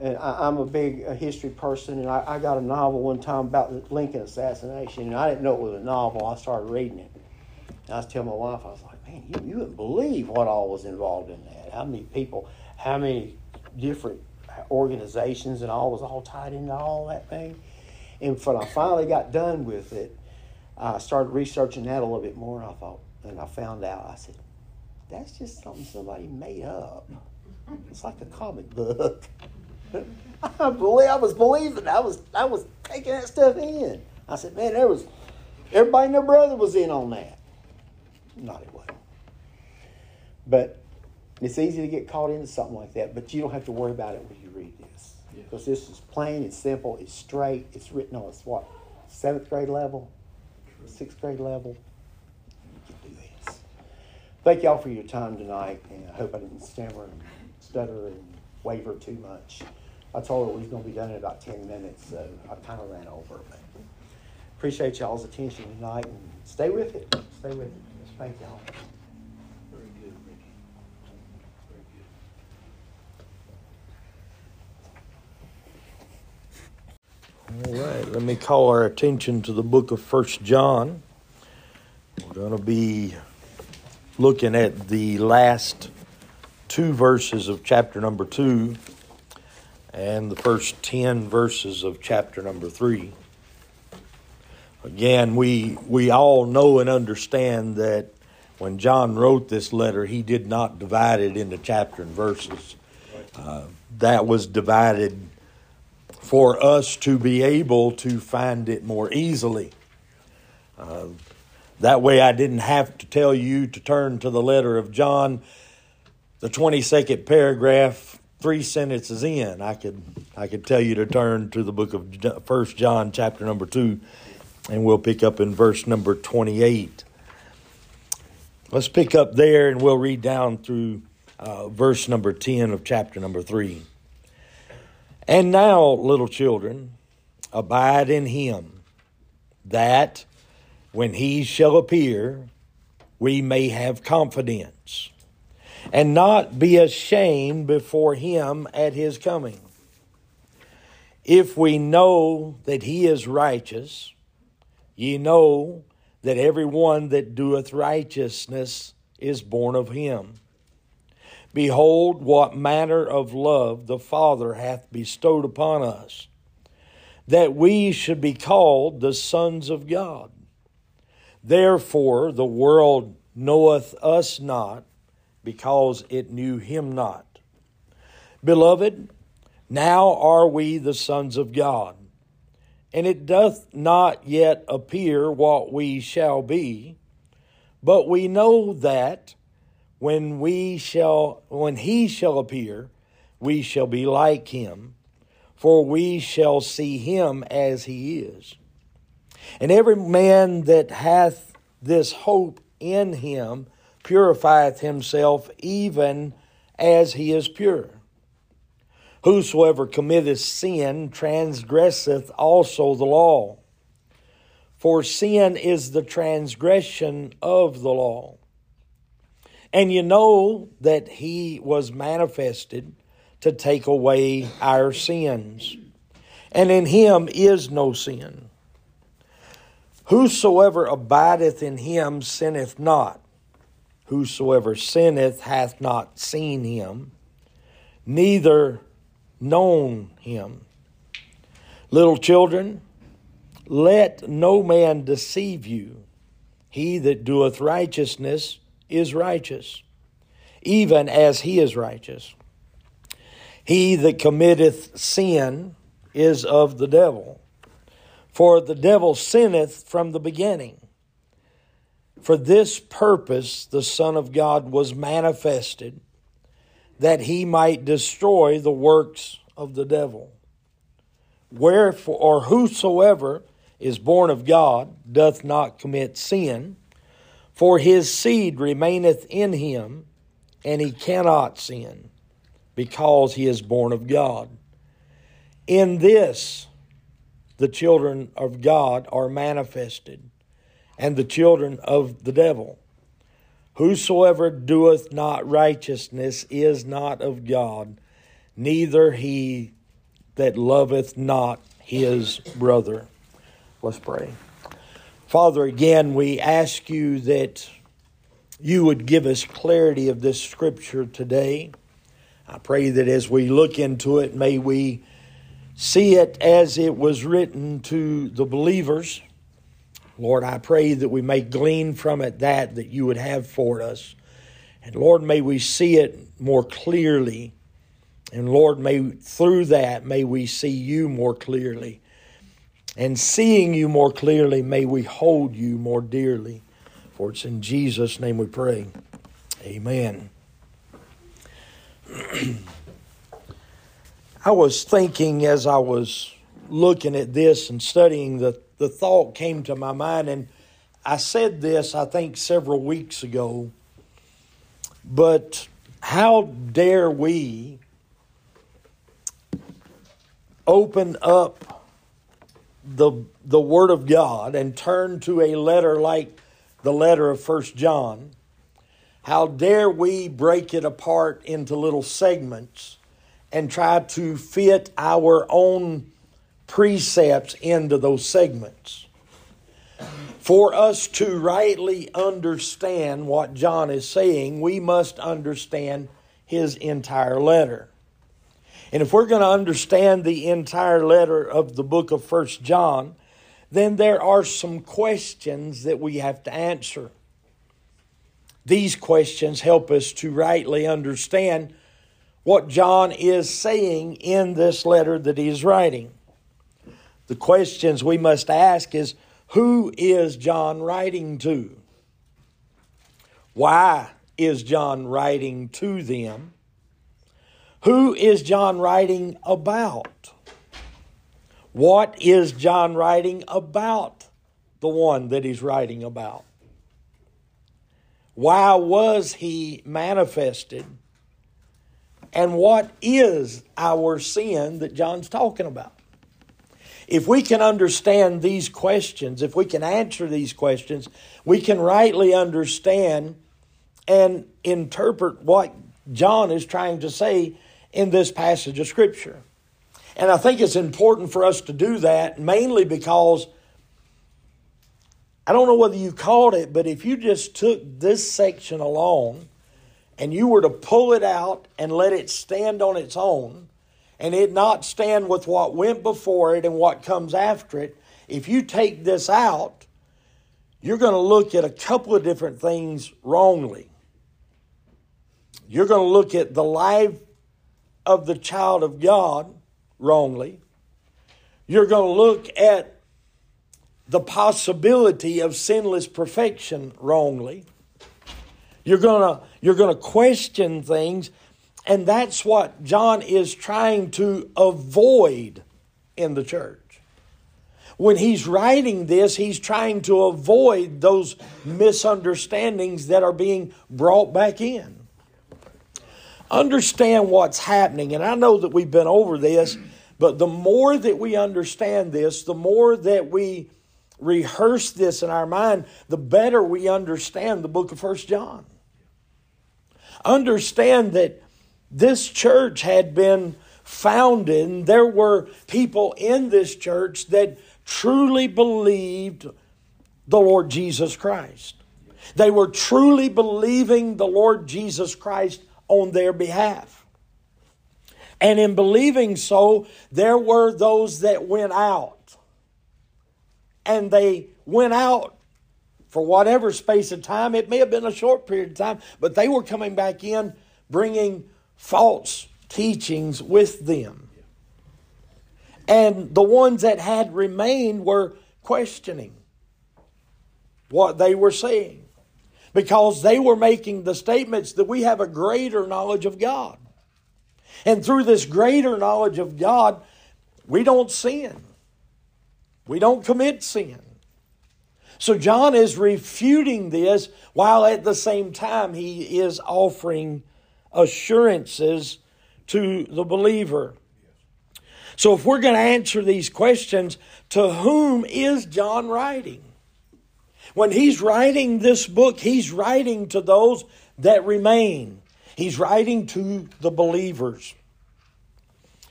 and I, am a big uh, history person, and I, I, got a novel one time about the Lincoln assassination, and I didn't know it was a novel. I started reading it. I was telling my wife, I was like, man, you, you wouldn't believe what all was involved in that. How many people, how many different organizations and all was all tied into all that thing. And when I finally got done with it, I started researching that a little bit more, and I thought, and I found out. I said, "That's just something somebody made up. It's like a comic book." I believe I was believing. I was I was taking that stuff in. I said, "Man, there was everybody and their brother was in on that." Not it wasn't. But it's easy to get caught into something like that. But you don't have to worry about it when you read this because this is plain, it's simple, it's straight, it's written on it's what seventh grade level, sixth grade level. You can do this. Thank y'all for your time tonight, and I hope I didn't stammer and stutter and waver too much. I told her we was going to be done in about ten minutes, so I kind of ran over. But appreciate y'all's attention tonight, and stay with it. Stay with it. Thank y'all. Very good, Ricky. Very good. All right, let me call our attention to the book of First John. We're going to be looking at the last two verses of chapter number two and the first 10 verses of chapter number three. Again, we, we all know and understand that when John wrote this letter, he did not divide it into chapter and verses. Uh, that was divided for us to be able to find it more easily. Uh, that way, I didn't have to tell you to turn to the letter of John, the 22nd paragraph, three sentences in. I could, I could tell you to turn to the book of First John, chapter number 2, and we'll pick up in verse number 28. Let's pick up there and we'll read down through uh, verse number 10 of chapter number 3. And now, little children, abide in him, that when he shall appear, we may have confidence and not be ashamed before him at his coming. If we know that he is righteous, ye know that every one that doeth righteousness is born of him. Behold, what manner of love the Father hath bestowed upon us, that we should be called the sons of God. Therefore, the world knoweth us not, because it knew him not. Beloved, now are we the sons of God, and it doth not yet appear what we shall be, but we know that when we shall when he shall appear, we shall be like him, for we shall see him as he is. And every man that hath this hope in him purifieth himself even as he is pure. Whosoever committeth sin transgresseth also the law. For sin is the transgression of the law. And you know that he was manifested to take away our sins. And in him is no sin. Whosoever abideth in him sinneth not. Whosoever sinneth hath not seen him, neither known him. Little children, let no man deceive you. He that doeth righteousness is righteous, even as he is righteous. He that committeth sin is of the devil, for the devil sinneth from the beginning. For this purpose the Son of God was manifested, that he might destroy the works of the devil. Wherefore, or whosoever is born of God doth not commit sin, for his seed remaineth in him, and he cannot sin, because he is born of God. In this the children of God are manifested and the children of the devil. Whosoever doeth not righteousness is not of God, neither he that loveth not his brother. Let's pray. Father, again, we ask you that you would give us clarity of this scripture today. I pray that as we look into it, may we see it as it was written to the believers Lord, I pray that we may glean from it that that you would have for us. And Lord, may we see it more clearly. And Lord, may through that may we see you more clearly. And seeing you more clearly, may we hold you more dearly. For it's in Jesus' name we pray. Amen. I was thinking as I was looking at this and studying, the, the thought came to my mind, and I said this, I think, several weeks ago. But how dare we open up the, the Word of God and turn to a letter like the letter of First John? How dare we break it apart into little segments and try to fit our own precepts into those segments? For us to rightly understand what John is saying, we must understand his entire letter. And if we're going to understand the entire letter of the book of First John, then there are some questions that we have to answer. These questions help us to rightly understand what John is saying in this letter that he is writing. The questions we must ask is who is John writing to? Why is John writing to them? Who is John writing about? What is John writing about the one that he's writing about? Why was he manifested? And what is our sin that John's talking about? If we can understand these questions, if we can answer these questions, we can rightly understand and interpret what John is trying to say in this passage of Scripture. And I think it's important for us to do that mainly because I don't know whether you caught it, but if you just took this section alone and you were to pull it out and let it stand on its own, and it not stand with what went before it and what comes after it, if you take this out, you're going to look at a couple of different things wrongly. You're going to look at the life of the child of God wrongly. You're going to look at the possibility of sinless perfection wrongly. You're going to you're going to question things and that's what John is trying to avoid in the church. When he's writing this, he's trying to avoid those misunderstandings that are being brought back in. Understand what's happening, and I know that we've been over this, but the more that we understand this, the more that we rehearse this in our mind, the better we understand the book of First John. Understand that this church had been founded, and there were people in this church that truly believed the Lord Jesus Christ. They were truly believing the Lord Jesus Christ on their behalf. And in believing so, there were those that went out and they went out for whatever space of time. It may have been a short period of time, but they were coming back in bringing false teachings with them. And the ones that had remained were questioning what they were saying because they were making the statements that we have a greater knowledge of God. And through this greater knowledge of God, we don't sin. We don't commit sin. So John is refuting this while at the same time he is offering assurances to the believer. So if we're going to answer these questions, to whom is John writing? When he's writing this book, he's writing to those that remain. He's writing to the believers.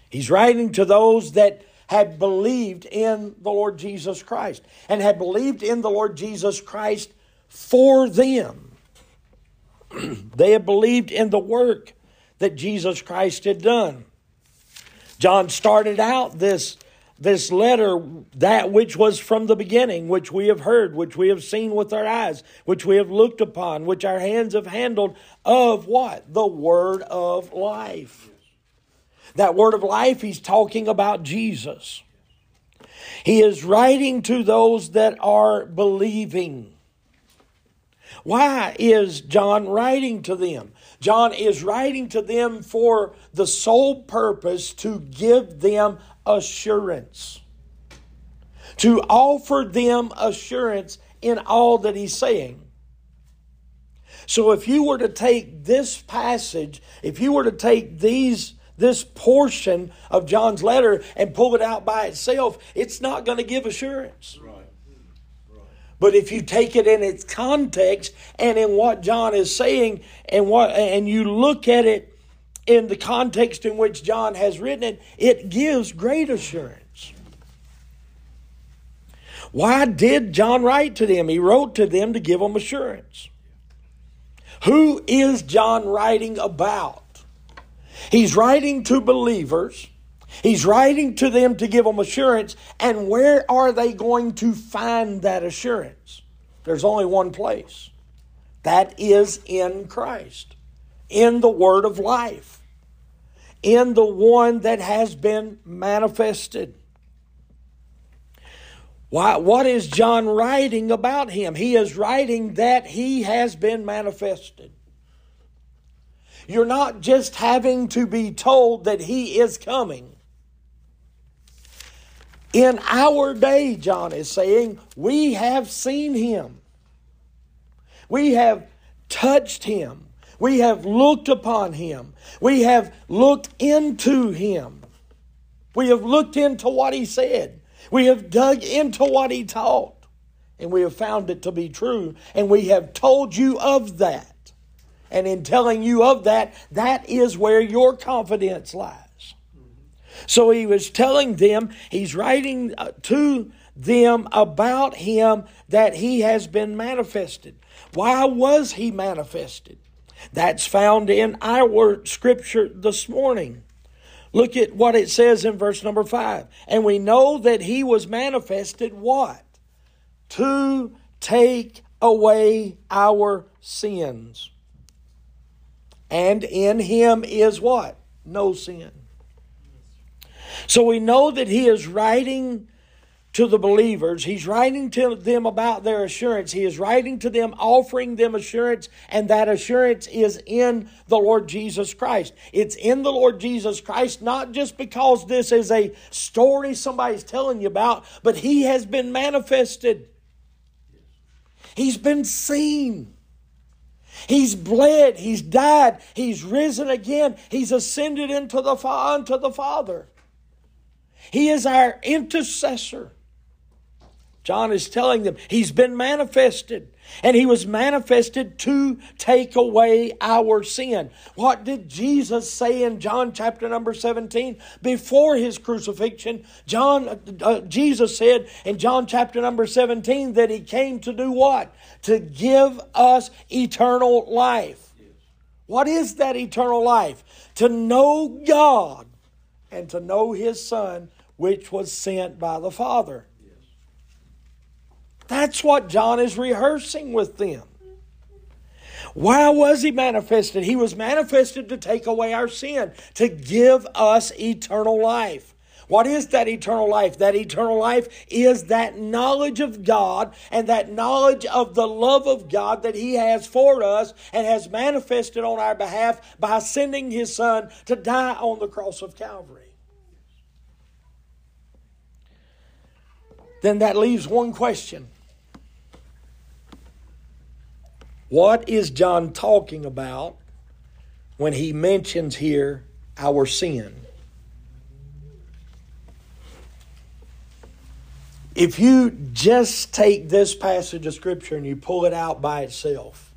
He's writing to those that had believed in the Lord Jesus Christ and had believed in the Lord Jesus Christ for them. they had believed in the work that Jesus Christ had done. John started out this this letter that which was from the beginning, which we have heard, which we have seen with our eyes, which we have looked upon, which our hands have handled of what? The word of life. That word of life, he's talking about Jesus. He is writing to those that are believing. Why is John writing to them? John is writing to them for the sole purpose to give them assurance, to offer them assurance in all that he's saying. So if you were to take this passage, if you were to take these this portion of John's letter and pull it out by itself, it's not going to give assurance. Right. But if you take it in its context and in what John is saying and what and you look at it in the context in which John has written it, it gives great assurance. Why did John write to them? He wrote to them to give them assurance. Who is John writing about? He's writing to believers. He's writing to them to give them assurance. And where are they going to find that assurance? There's only one place that is in Christ, in the Word of life, in the one that has been manifested. Why, what is John writing about him? He is writing that he has been manifested. You're not just having to be told that He is coming. In our day, John is saying, we have seen Him. We have touched Him. We have looked upon Him. We have looked into Him. We have looked into what He said. We have dug into what He taught. And we have found it to be true. And we have told you of that. And in telling you of that, that is where your confidence lies. So he was telling them, he's writing uh, to them about him that he has been manifested. Why was he manifested? That's found in our scripture this morning. Look at what it says in verse number five. And we know that he was manifested what? To take away our sins. And in him is what? No sin. So we know that he is writing to the believers. He's writing to them about their assurance. He is writing to them, offering them assurance, and that assurance is in the Lord Jesus Christ. It's in the Lord Jesus Christ, not just because this is a story somebody's telling you about, but He has been manifested. He's been seen. He's bled, he's died, he's risen again, he's ascended into the unto the Father. He is our intercessor. John is telling them he's been manifested. And he was manifested to take away our sin. What did Jesus say in John chapter number 17? Before his crucifixion, John, uh, Jesus said in John chapter number 17 that he came to do what? To give us eternal life. What is that eternal life? To know God and to know his Son, which was sent by the Father. That's what John is rehearsing with them. Why was he manifested? He was manifested to take away our sin, to give us eternal life. What is that eternal life? That eternal life is that knowledge of God and that knowledge of the love of God that He has for us and has manifested on our behalf by sending His Son to die on the cross of Calvary. Then that leaves one question What is John talking about when he mentions here our sin? If you just take this passage of Scripture and you pull it out by itself,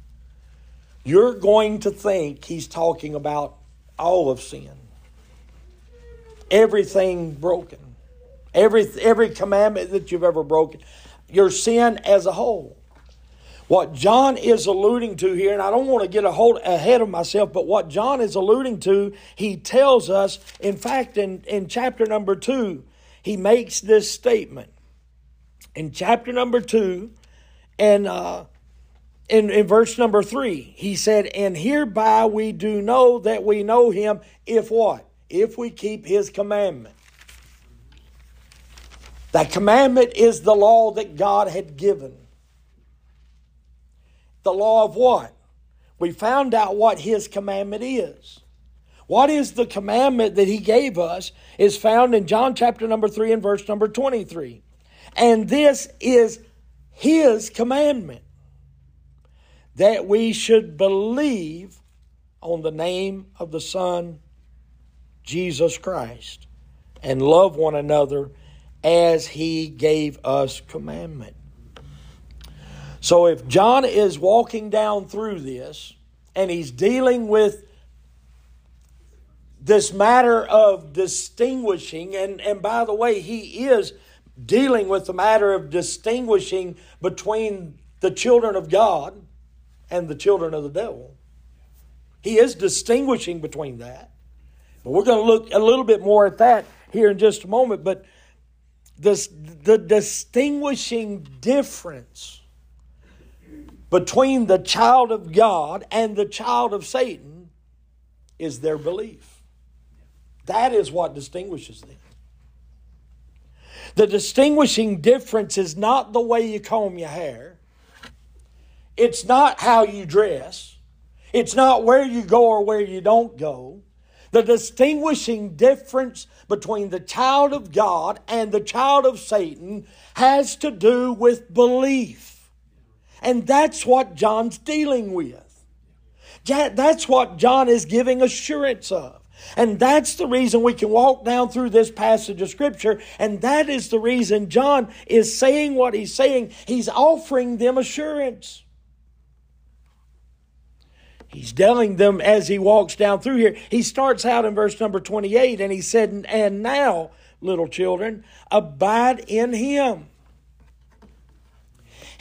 you're going to think he's talking about all of sin. Everything broken. Every, every commandment that you've ever broken. Your sin as a whole. What John is alluding to here, and I don't want to get a hold ahead of myself, but what John is alluding to, he tells us, in fact, in, in chapter number two, he makes this statement in chapter number 2 and uh, in, in verse number 3. He said, And hereby we do know that we know him if what? If we keep his commandment. That commandment is the law that God had given. The law of what? We found out what his commandment is. What is the commandment that he gave us is found in John chapter number 3 and verse number 23. And this is his commandment that we should believe on the name of the Son, Jesus Christ, and love one another as he gave us commandment. So if John is walking down through this and he's dealing with this matter of distinguishing, and, and by the way, he is dealing with the matter of distinguishing between the children of God and the children of the devil. He is distinguishing between that. But we're going to look a little bit more at that here in just a moment. But this, the distinguishing difference between the child of God and the child of Satan is their belief. That is what distinguishes them. The distinguishing difference is not the way you comb your hair. It's not how you dress. It's not where you go or where you don't go. The distinguishing difference between the child of God and the child of Satan has to do with belief. And that's what John's dealing with. That's what John is giving assurance of. And that's the reason we can walk down through this passage of Scripture. And that is the reason John is saying what he's saying. He's offering them assurance. He's telling them as he walks down through here. He starts out in verse number 28 and he said, And now, little children, abide in him.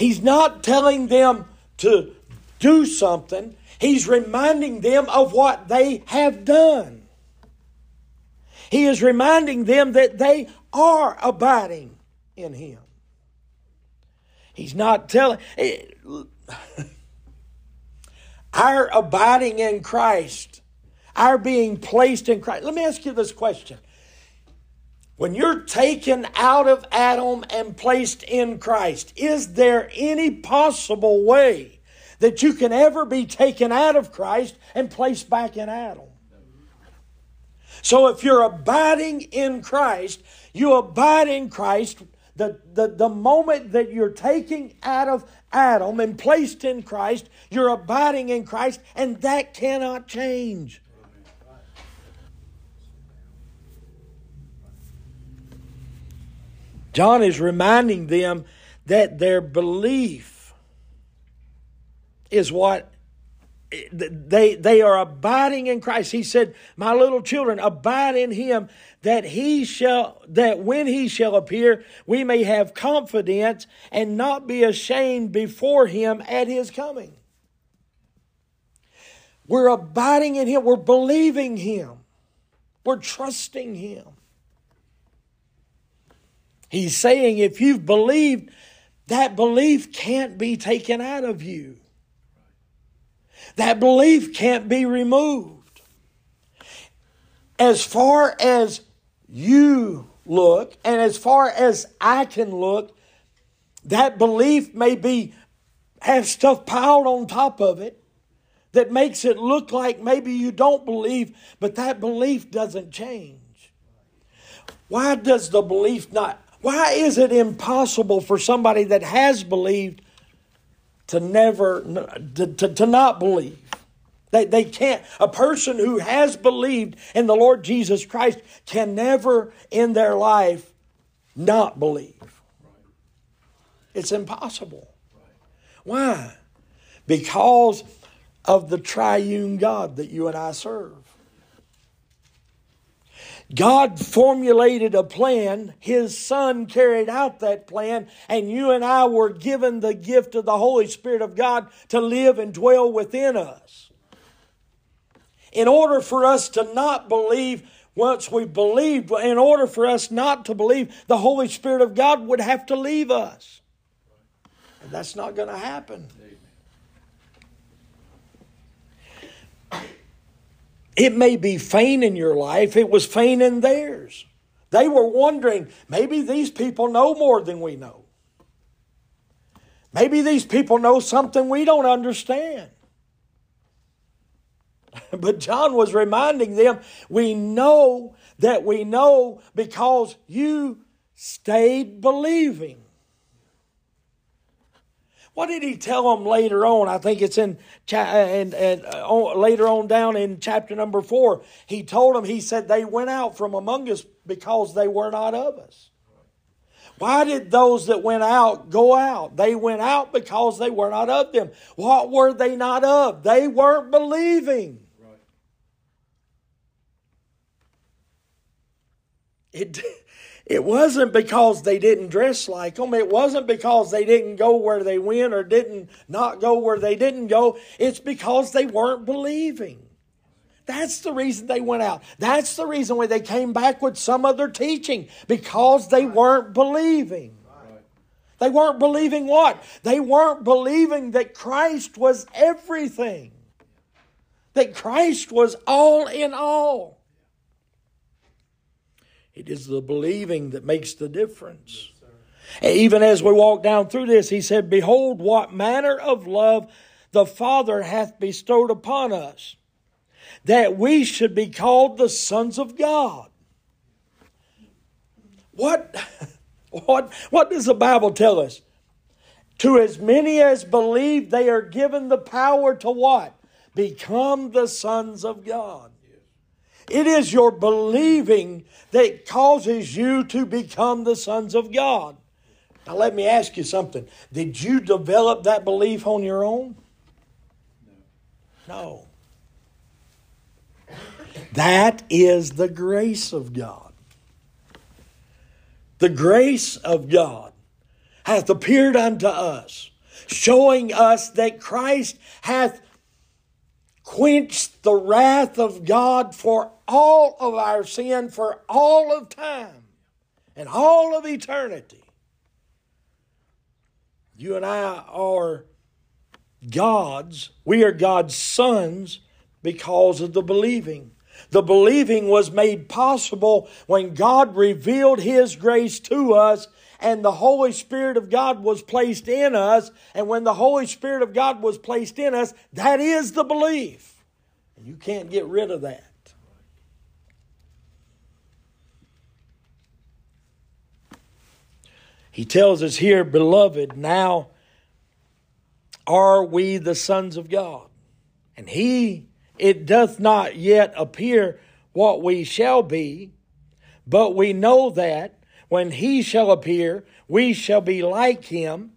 He's not telling them to do something, he's reminding them of what they have done. He is reminding them that they are abiding in him. He's not telling. Eh, our abiding in Christ, our being placed in Christ. Let me ask you this question. When you're taken out of Adam and placed in Christ, is there any possible way that you can ever be taken out of Christ and placed back in Adam? So if you're abiding in Christ, you abide in Christ the, the, the moment that you're taking out of Adam and placed in Christ, you're abiding in Christ, and that cannot change. John is reminding them that their belief is what they, they are abiding in Christ. He said, My little children, abide in him that he shall, that when he shall appear, we may have confidence and not be ashamed before him at his coming. We're abiding in him. We're believing him. We're trusting him. He's saying if you've believed, that belief can't be taken out of you. That belief can't be removed. As far as you look and as far as I can look, that belief may be have stuff piled on top of it that makes it look like maybe you don't believe, but that belief doesn't change. Why does the belief not why is it impossible for somebody that has believed to never to, to, to not believe. They, they can't, a person who has believed in the Lord Jesus Christ can never in their life not believe. It's impossible. Why? Because of the triune God that you and I serve. God formulated a plan, His Son carried out that plan, and you and I were given the gift of the Holy Spirit of God to live and dwell within us. In order for us to not believe, once we believed, in order for us not to believe, the Holy Spirit of God would have to leave us. And that's not going to happen. It may be faint in your life, it was faint in theirs. They were wondering maybe these people know more than we know. Maybe these people know something we don't understand. But John was reminding them we know that we know because you stayed believing. What did he tell them later on? I think it's in and and uh, later on down in chapter number four. He told them. He said they went out from among us because they were not of us. Why did those that went out go out? They went out because they were not of them. What were they not of? They weren't believing. It, it wasn't because they didn't dress like them. It wasn't because they didn't go where they went or didn't not go where they didn't go. It's because they weren't believing. That's the reason they went out. That's the reason why they came back with some other teaching because they weren't believing. They weren't believing what? They weren't believing that Christ was everything, that Christ was all in all. It is the believing that makes the difference. Even as we walk down through this, he said, Behold, what manner of love the Father hath bestowed upon us that we should be called the sons of God. What, what, what does the Bible tell us? To as many as believe, they are given the power to what? Become the sons of God. It is your believing that causes you to become the sons of God. Now, let me ask you something. Did you develop that belief on your own? No. That is the grace of God. The grace of God hath appeared unto us, showing us that Christ hath quenched the wrath of God for all of our sin, for all of time, and all of eternity. You and I are God's, we are God's sons because of the believing. The believing was made possible when God revealed His grace to us and the Holy Spirit of God was placed in us. And when the Holy Spirit of God was placed in us, that is the belief. And you can't get rid of that. He tells us here, beloved, now are we the sons of God. And He it doth not yet appear what we shall be, but we know that when he shall appear, we shall be like him,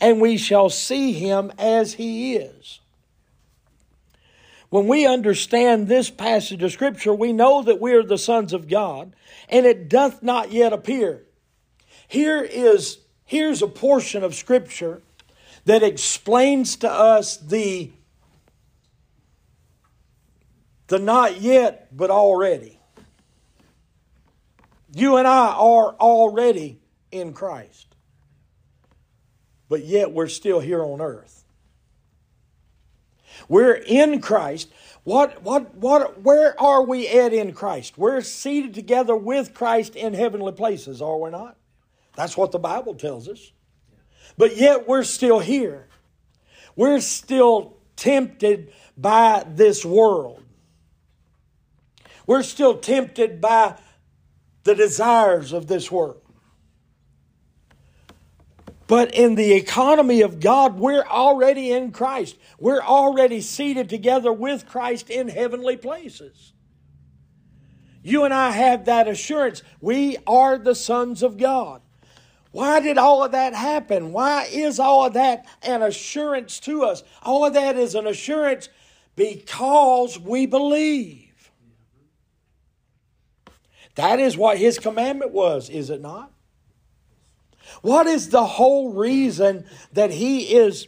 and we shall see him as he is. When we understand this passage of Scripture, we know that we are the sons of God, and it doth not yet appear. Here is here's a portion of Scripture that explains to us the the not yet, but already. You and I are already in Christ, but yet we're still here on earth. We're in Christ. What, what, what, where are we at in Christ? We're seated together with Christ in heavenly places, are we not? That's what the Bible tells us. But yet we're still here. We're still tempted by this world. We're still tempted by the desires of this world. But in the economy of God, we're already in Christ. We're already seated together with Christ in heavenly places. You and I have that assurance. We are the sons of God. Why did all of that happen? Why is all of that an assurance to us? All of that is an assurance because we believe. That is what his commandment was, is it not? What is the whole reason that he is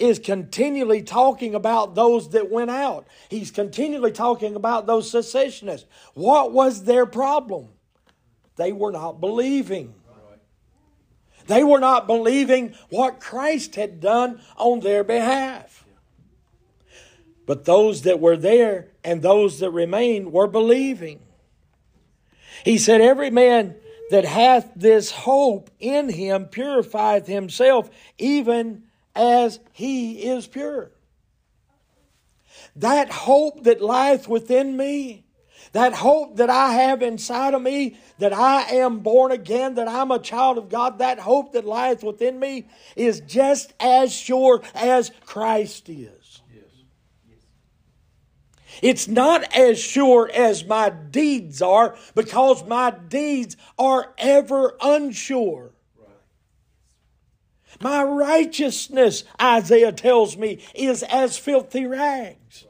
is continually talking about those that went out. He's continually talking about those secessionists. What was their problem? They were not believing. They were not believing what Christ had done on their behalf. But those that were there and those that remained were believing. He said, Every man that hath this hope in him purifieth himself, even as he is pure. That hope that lieth within me, that hope that I have inside of me, that I am born again, that I'm a child of God, that hope that lieth within me is just as sure as Christ is. It's not as sure as my deeds are because my deeds are ever unsure. My righteousness, Isaiah tells me, is as filthy rags.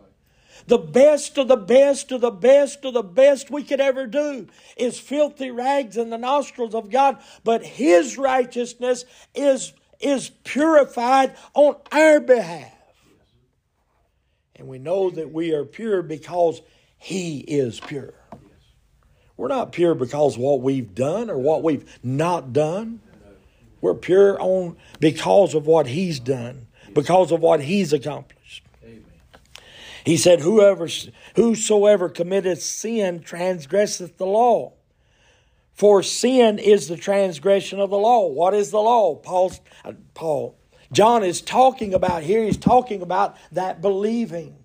The best of the best of the best of the best we could ever do is filthy rags in the nostrils of God, but His righteousness is, is purified on our behalf. And we know that we are pure because He is pure. We're not pure because what we've done or what we've not done. We're pure on because of what He's done, because of what He's accomplished. He said, Whoever whosoever committeth sin transgresseth the law. For sin is the transgression of the law. What is the law? Uh, Paul. John is talking about here, he's talking about that believing.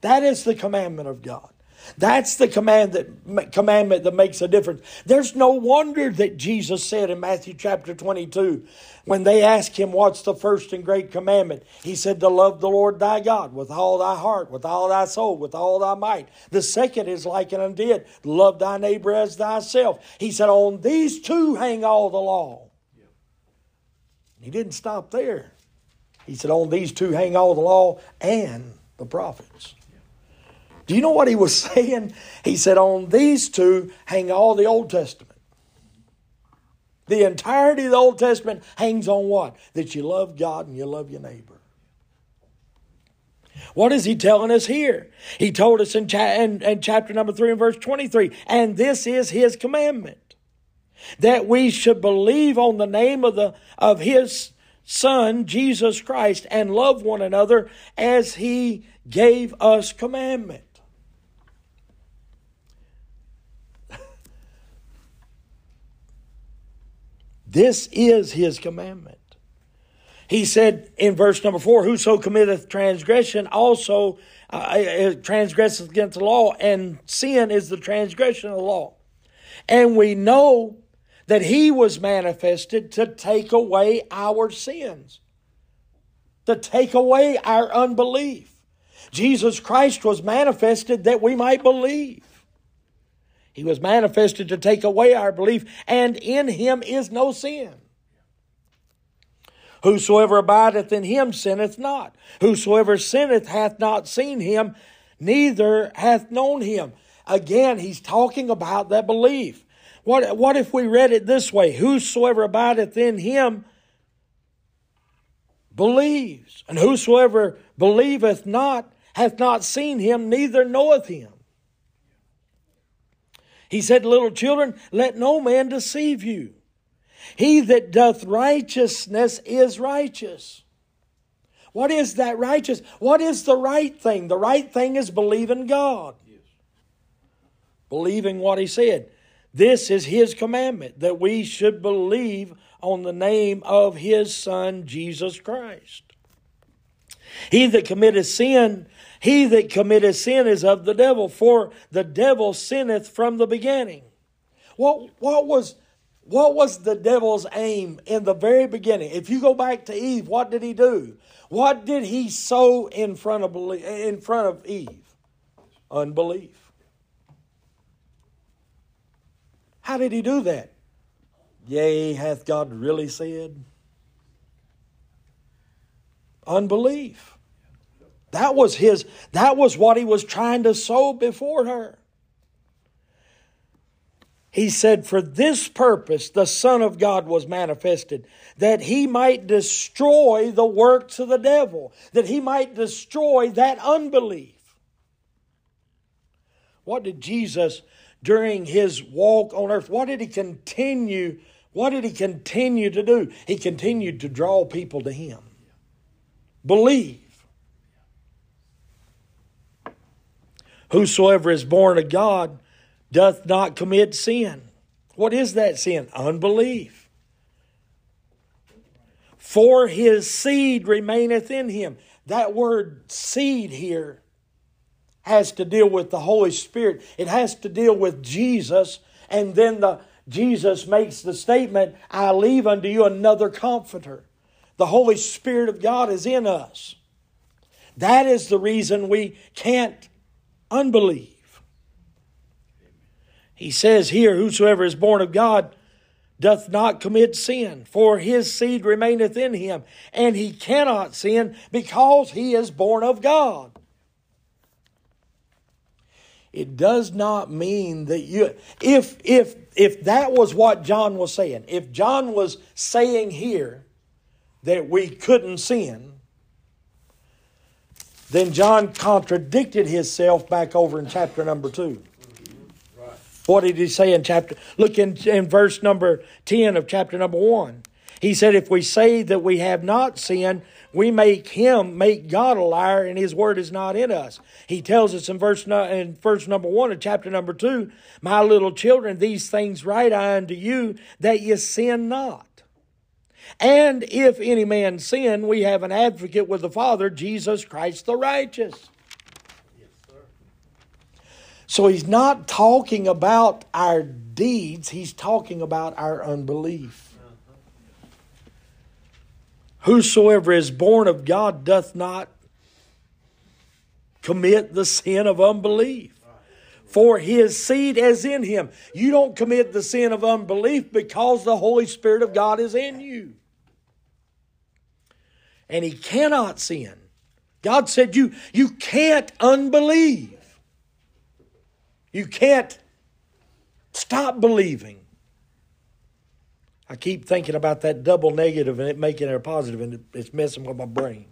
That is the commandment of God. That's the command that, commandment that makes a difference. There's no wonder that Jesus said in Matthew chapter 22, when they asked him, What's the first and great commandment? He said, To love the Lord thy God with all thy heart, with all thy soul, with all thy might. The second is like it unto love thy neighbor as thyself. He said, On these two hang all the law. He didn't stop there. He said, On these two hang all the law and the prophets. Do you know what he was saying? He said, On these two hang all the Old Testament. The entirety of the Old Testament hangs on what? That you love God and you love your neighbor. What is he telling us here? He told us in, cha- in, in chapter number 3 and verse 23 and this is his commandment that we should believe on the name of, the, of his Son, Jesus Christ, and love one another as he gave us commandment. This is his commandment. He said in verse number four, Whoso committeth transgression also uh, uh, transgresseth against the law, and sin is the transgression of the law. And we know that he was manifested to take away our sins, to take away our unbelief. Jesus Christ was manifested that we might believe. He was manifested to take away our belief, and in him is no sin. Whosoever abideth in him sinneth not. Whosoever sinneth hath not seen him, neither hath known him. Again, he's talking about that belief. What, what if we read it this way? Whosoever abideth in him believes, and whosoever believeth not hath not seen him, neither knoweth him. He said, Little children, let no man deceive you. He that doth righteousness is righteous. What is that righteous? What is the right thing? The right thing is believing God. Yes. Believing what He said. This is His commandment that we should believe on the name of His Son, Jesus Christ. He that committeth sin he that committeth sin is of the devil, for the devil sinneth from the beginning. What, what, was, what was the devil's aim in the very beginning? If you go back to Eve, what did he do? What did he sow in front of, in front of Eve? Unbelief. How did he do that? Yea, hath God really said? Unbelief. That was his, that was what he was trying to sow before her. He said, For this purpose the Son of God was manifested, that he might destroy the works of the devil, that he might destroy that unbelief. What did Jesus, during his walk on earth, what did he continue? What did he continue to do? He continued to draw people to him. Believe. Whosoever is born of God doth not commit sin. What is that sin? Unbelief. For his seed remaineth in him. That word seed here has to deal with the Holy Spirit. It has to deal with Jesus. And then the Jesus makes the statement, I leave unto you another comforter. The Holy Spirit of God is in us. That is the reason we can't unbelieve. He says here, Whosoever is born of God doth not commit sin, for his seed remaineth in him, and he cannot sin because he is born of God. It does not mean that you if if if that was what John was saying, if John was saying here that we couldn't sin, then John contradicted himself back over in chapter number 2. What did he say in chapter? Look in, in verse number 10 of chapter number 1. He said, If we say that we have not sinned, we make him, make God a liar, and his word is not in us. He tells us in verse, in verse number 1 of chapter number 2, My little children, these things write I unto you, that ye sin not. And if any man sin, we have an advocate with the Father, Jesus Christ the righteous. Yes, sir. so he's not talking about our deeds, he's talking about our unbelief. Whosoever is born of God doth not commit the sin of unbelief. For his seed is in him. You don't commit the sin of unbelief because the Holy Spirit of God is in you. And he cannot sin. God said you, you can't unbelieve. You can't stop believing. I keep thinking about that double negative and it making it a positive, and it's messing with my brain.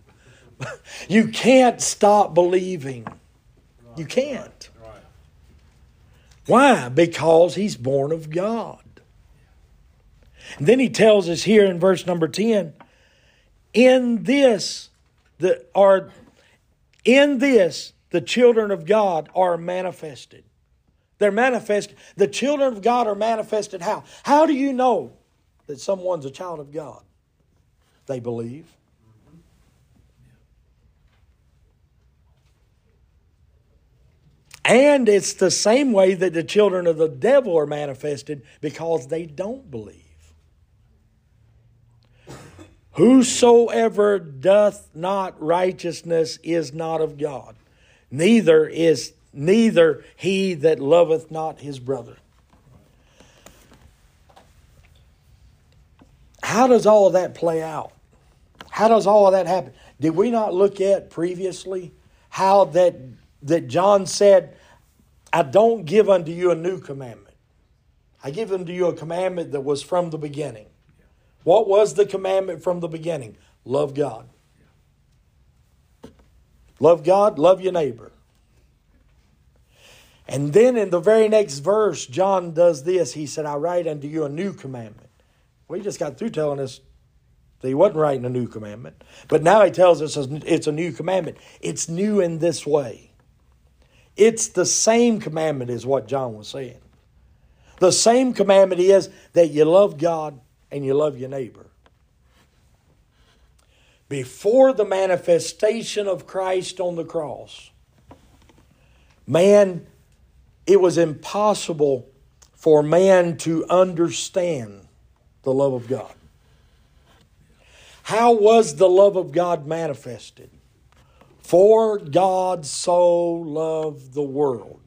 you can't stop believing. You can't. Why? Because he's born of God. And then he tells us here in verse number 10 in this the are in this the children of God are manifested. They're manifested. The children of God are manifested how? How do you know that someone's a child of God? They believe. And it's the same way that the children of the devil are manifested because they don't believe. Whosoever doth not righteousness is not of God, neither is neither he that loveth not his brother. How does all of that play out? How does all of that happen? Did we not look at previously how that that John said, I don't give unto you a new commandment. I give unto you a commandment that was from the beginning. What was the commandment from the beginning? Love God. Love God, love your neighbor. And then in the very next verse, John does this. He said, I write unto you a new commandment. He just got through telling us that he wasn't writing a new commandment. But now he tells us it's a new commandment. It's new in this way. It's the same commandment, is what John was saying. The same commandment is that you love God and you love your neighbor. Before the manifestation of Christ on the cross, man it was impossible for man to understand the love of God. How was the love of God manifested? For God so loved the world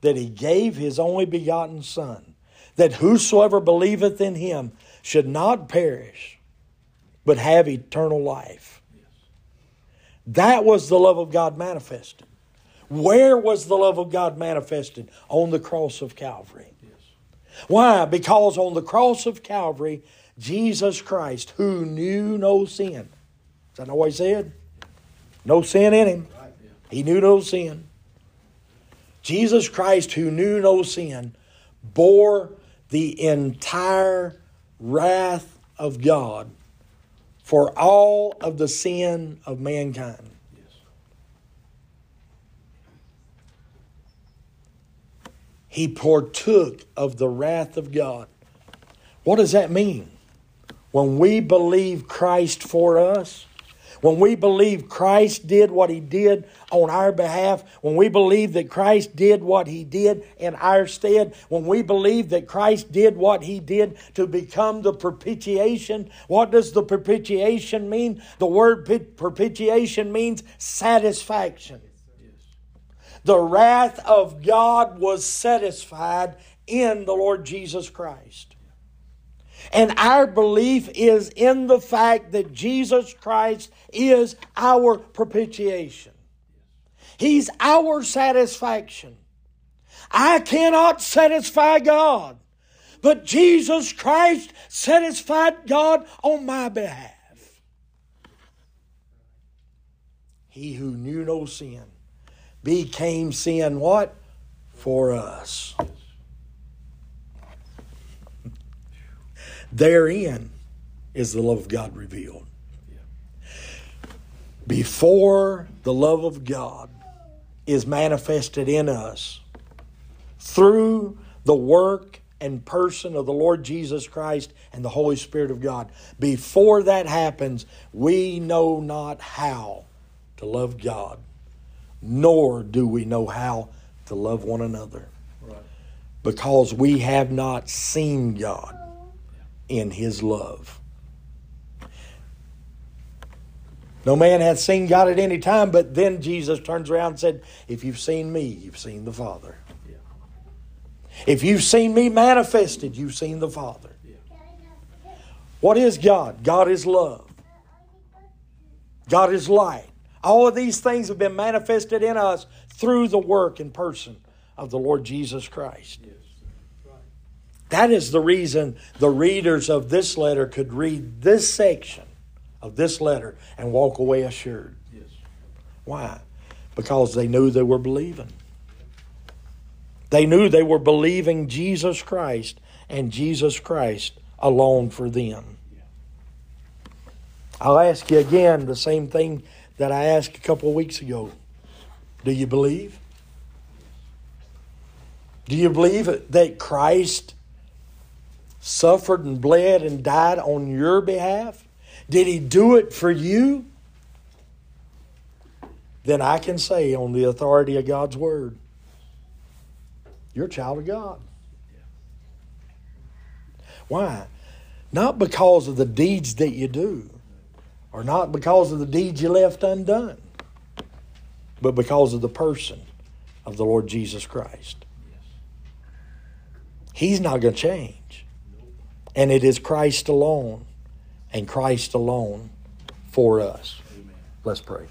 that he gave his only begotten Son, that whosoever believeth in him should not perish, but have eternal life. That was the love of God manifested. Where was the love of God manifested? On the cross of Calvary. Why? Because on the cross of Calvary, Jesus Christ, who knew no sin, is that not what he said? No sin in him. He knew no sin. Jesus Christ, who knew no sin, bore the entire wrath of God for all of the sin of mankind. He partook of the wrath of God. What does that mean? When we believe Christ for us, when we believe Christ did what He did on our behalf, when we believe that Christ did what He did in our stead, when we believe that Christ did what He did to become the propitiation, what does the propitiation mean? The word propitiation means satisfaction. The wrath of God was satisfied in the Lord Jesus Christ. And our belief is in the fact that Jesus Christ is our propitiation. He's our satisfaction. I cannot satisfy God, but Jesus Christ satisfied God on my behalf. He who knew no sin became sin what? For us. Therein is the love of God revealed. Before the love of God is manifested in us through the work and person of the Lord Jesus Christ and the Holy Spirit of God. Before that happens, we know not how to love God, nor do we know how to love one another. Right. Because we have not seen God in his love. No man hath seen God at any time, but then Jesus turns around and said, If you've seen me, you've seen the Father. Yeah. If you've seen me manifested, you've seen the Father. Yeah. What is God? God is love. God is light. All of these things have been manifested in us through the work and person of the Lord Jesus Christ. Yes. That is the reason the readers of this letter could read this section of this letter and walk away assured. Yes. Why? Because they knew they were believing. They knew they were believing Jesus Christ and Jesus Christ alone for them. I'll ask you again the same thing that I asked a couple of weeks ago. Do you believe? Do you believe that Christ suffered and bled and died on your behalf? Did he do it for you? Then I can say, on the authority of God's word, you're a child of God. Why? Not because of the deeds that you do, or not because of the deeds you left undone, but because of the person of the Lord Jesus Christ. He's not going to change. And it is Christ alone and Christ alone for us. Amen. Let's pray.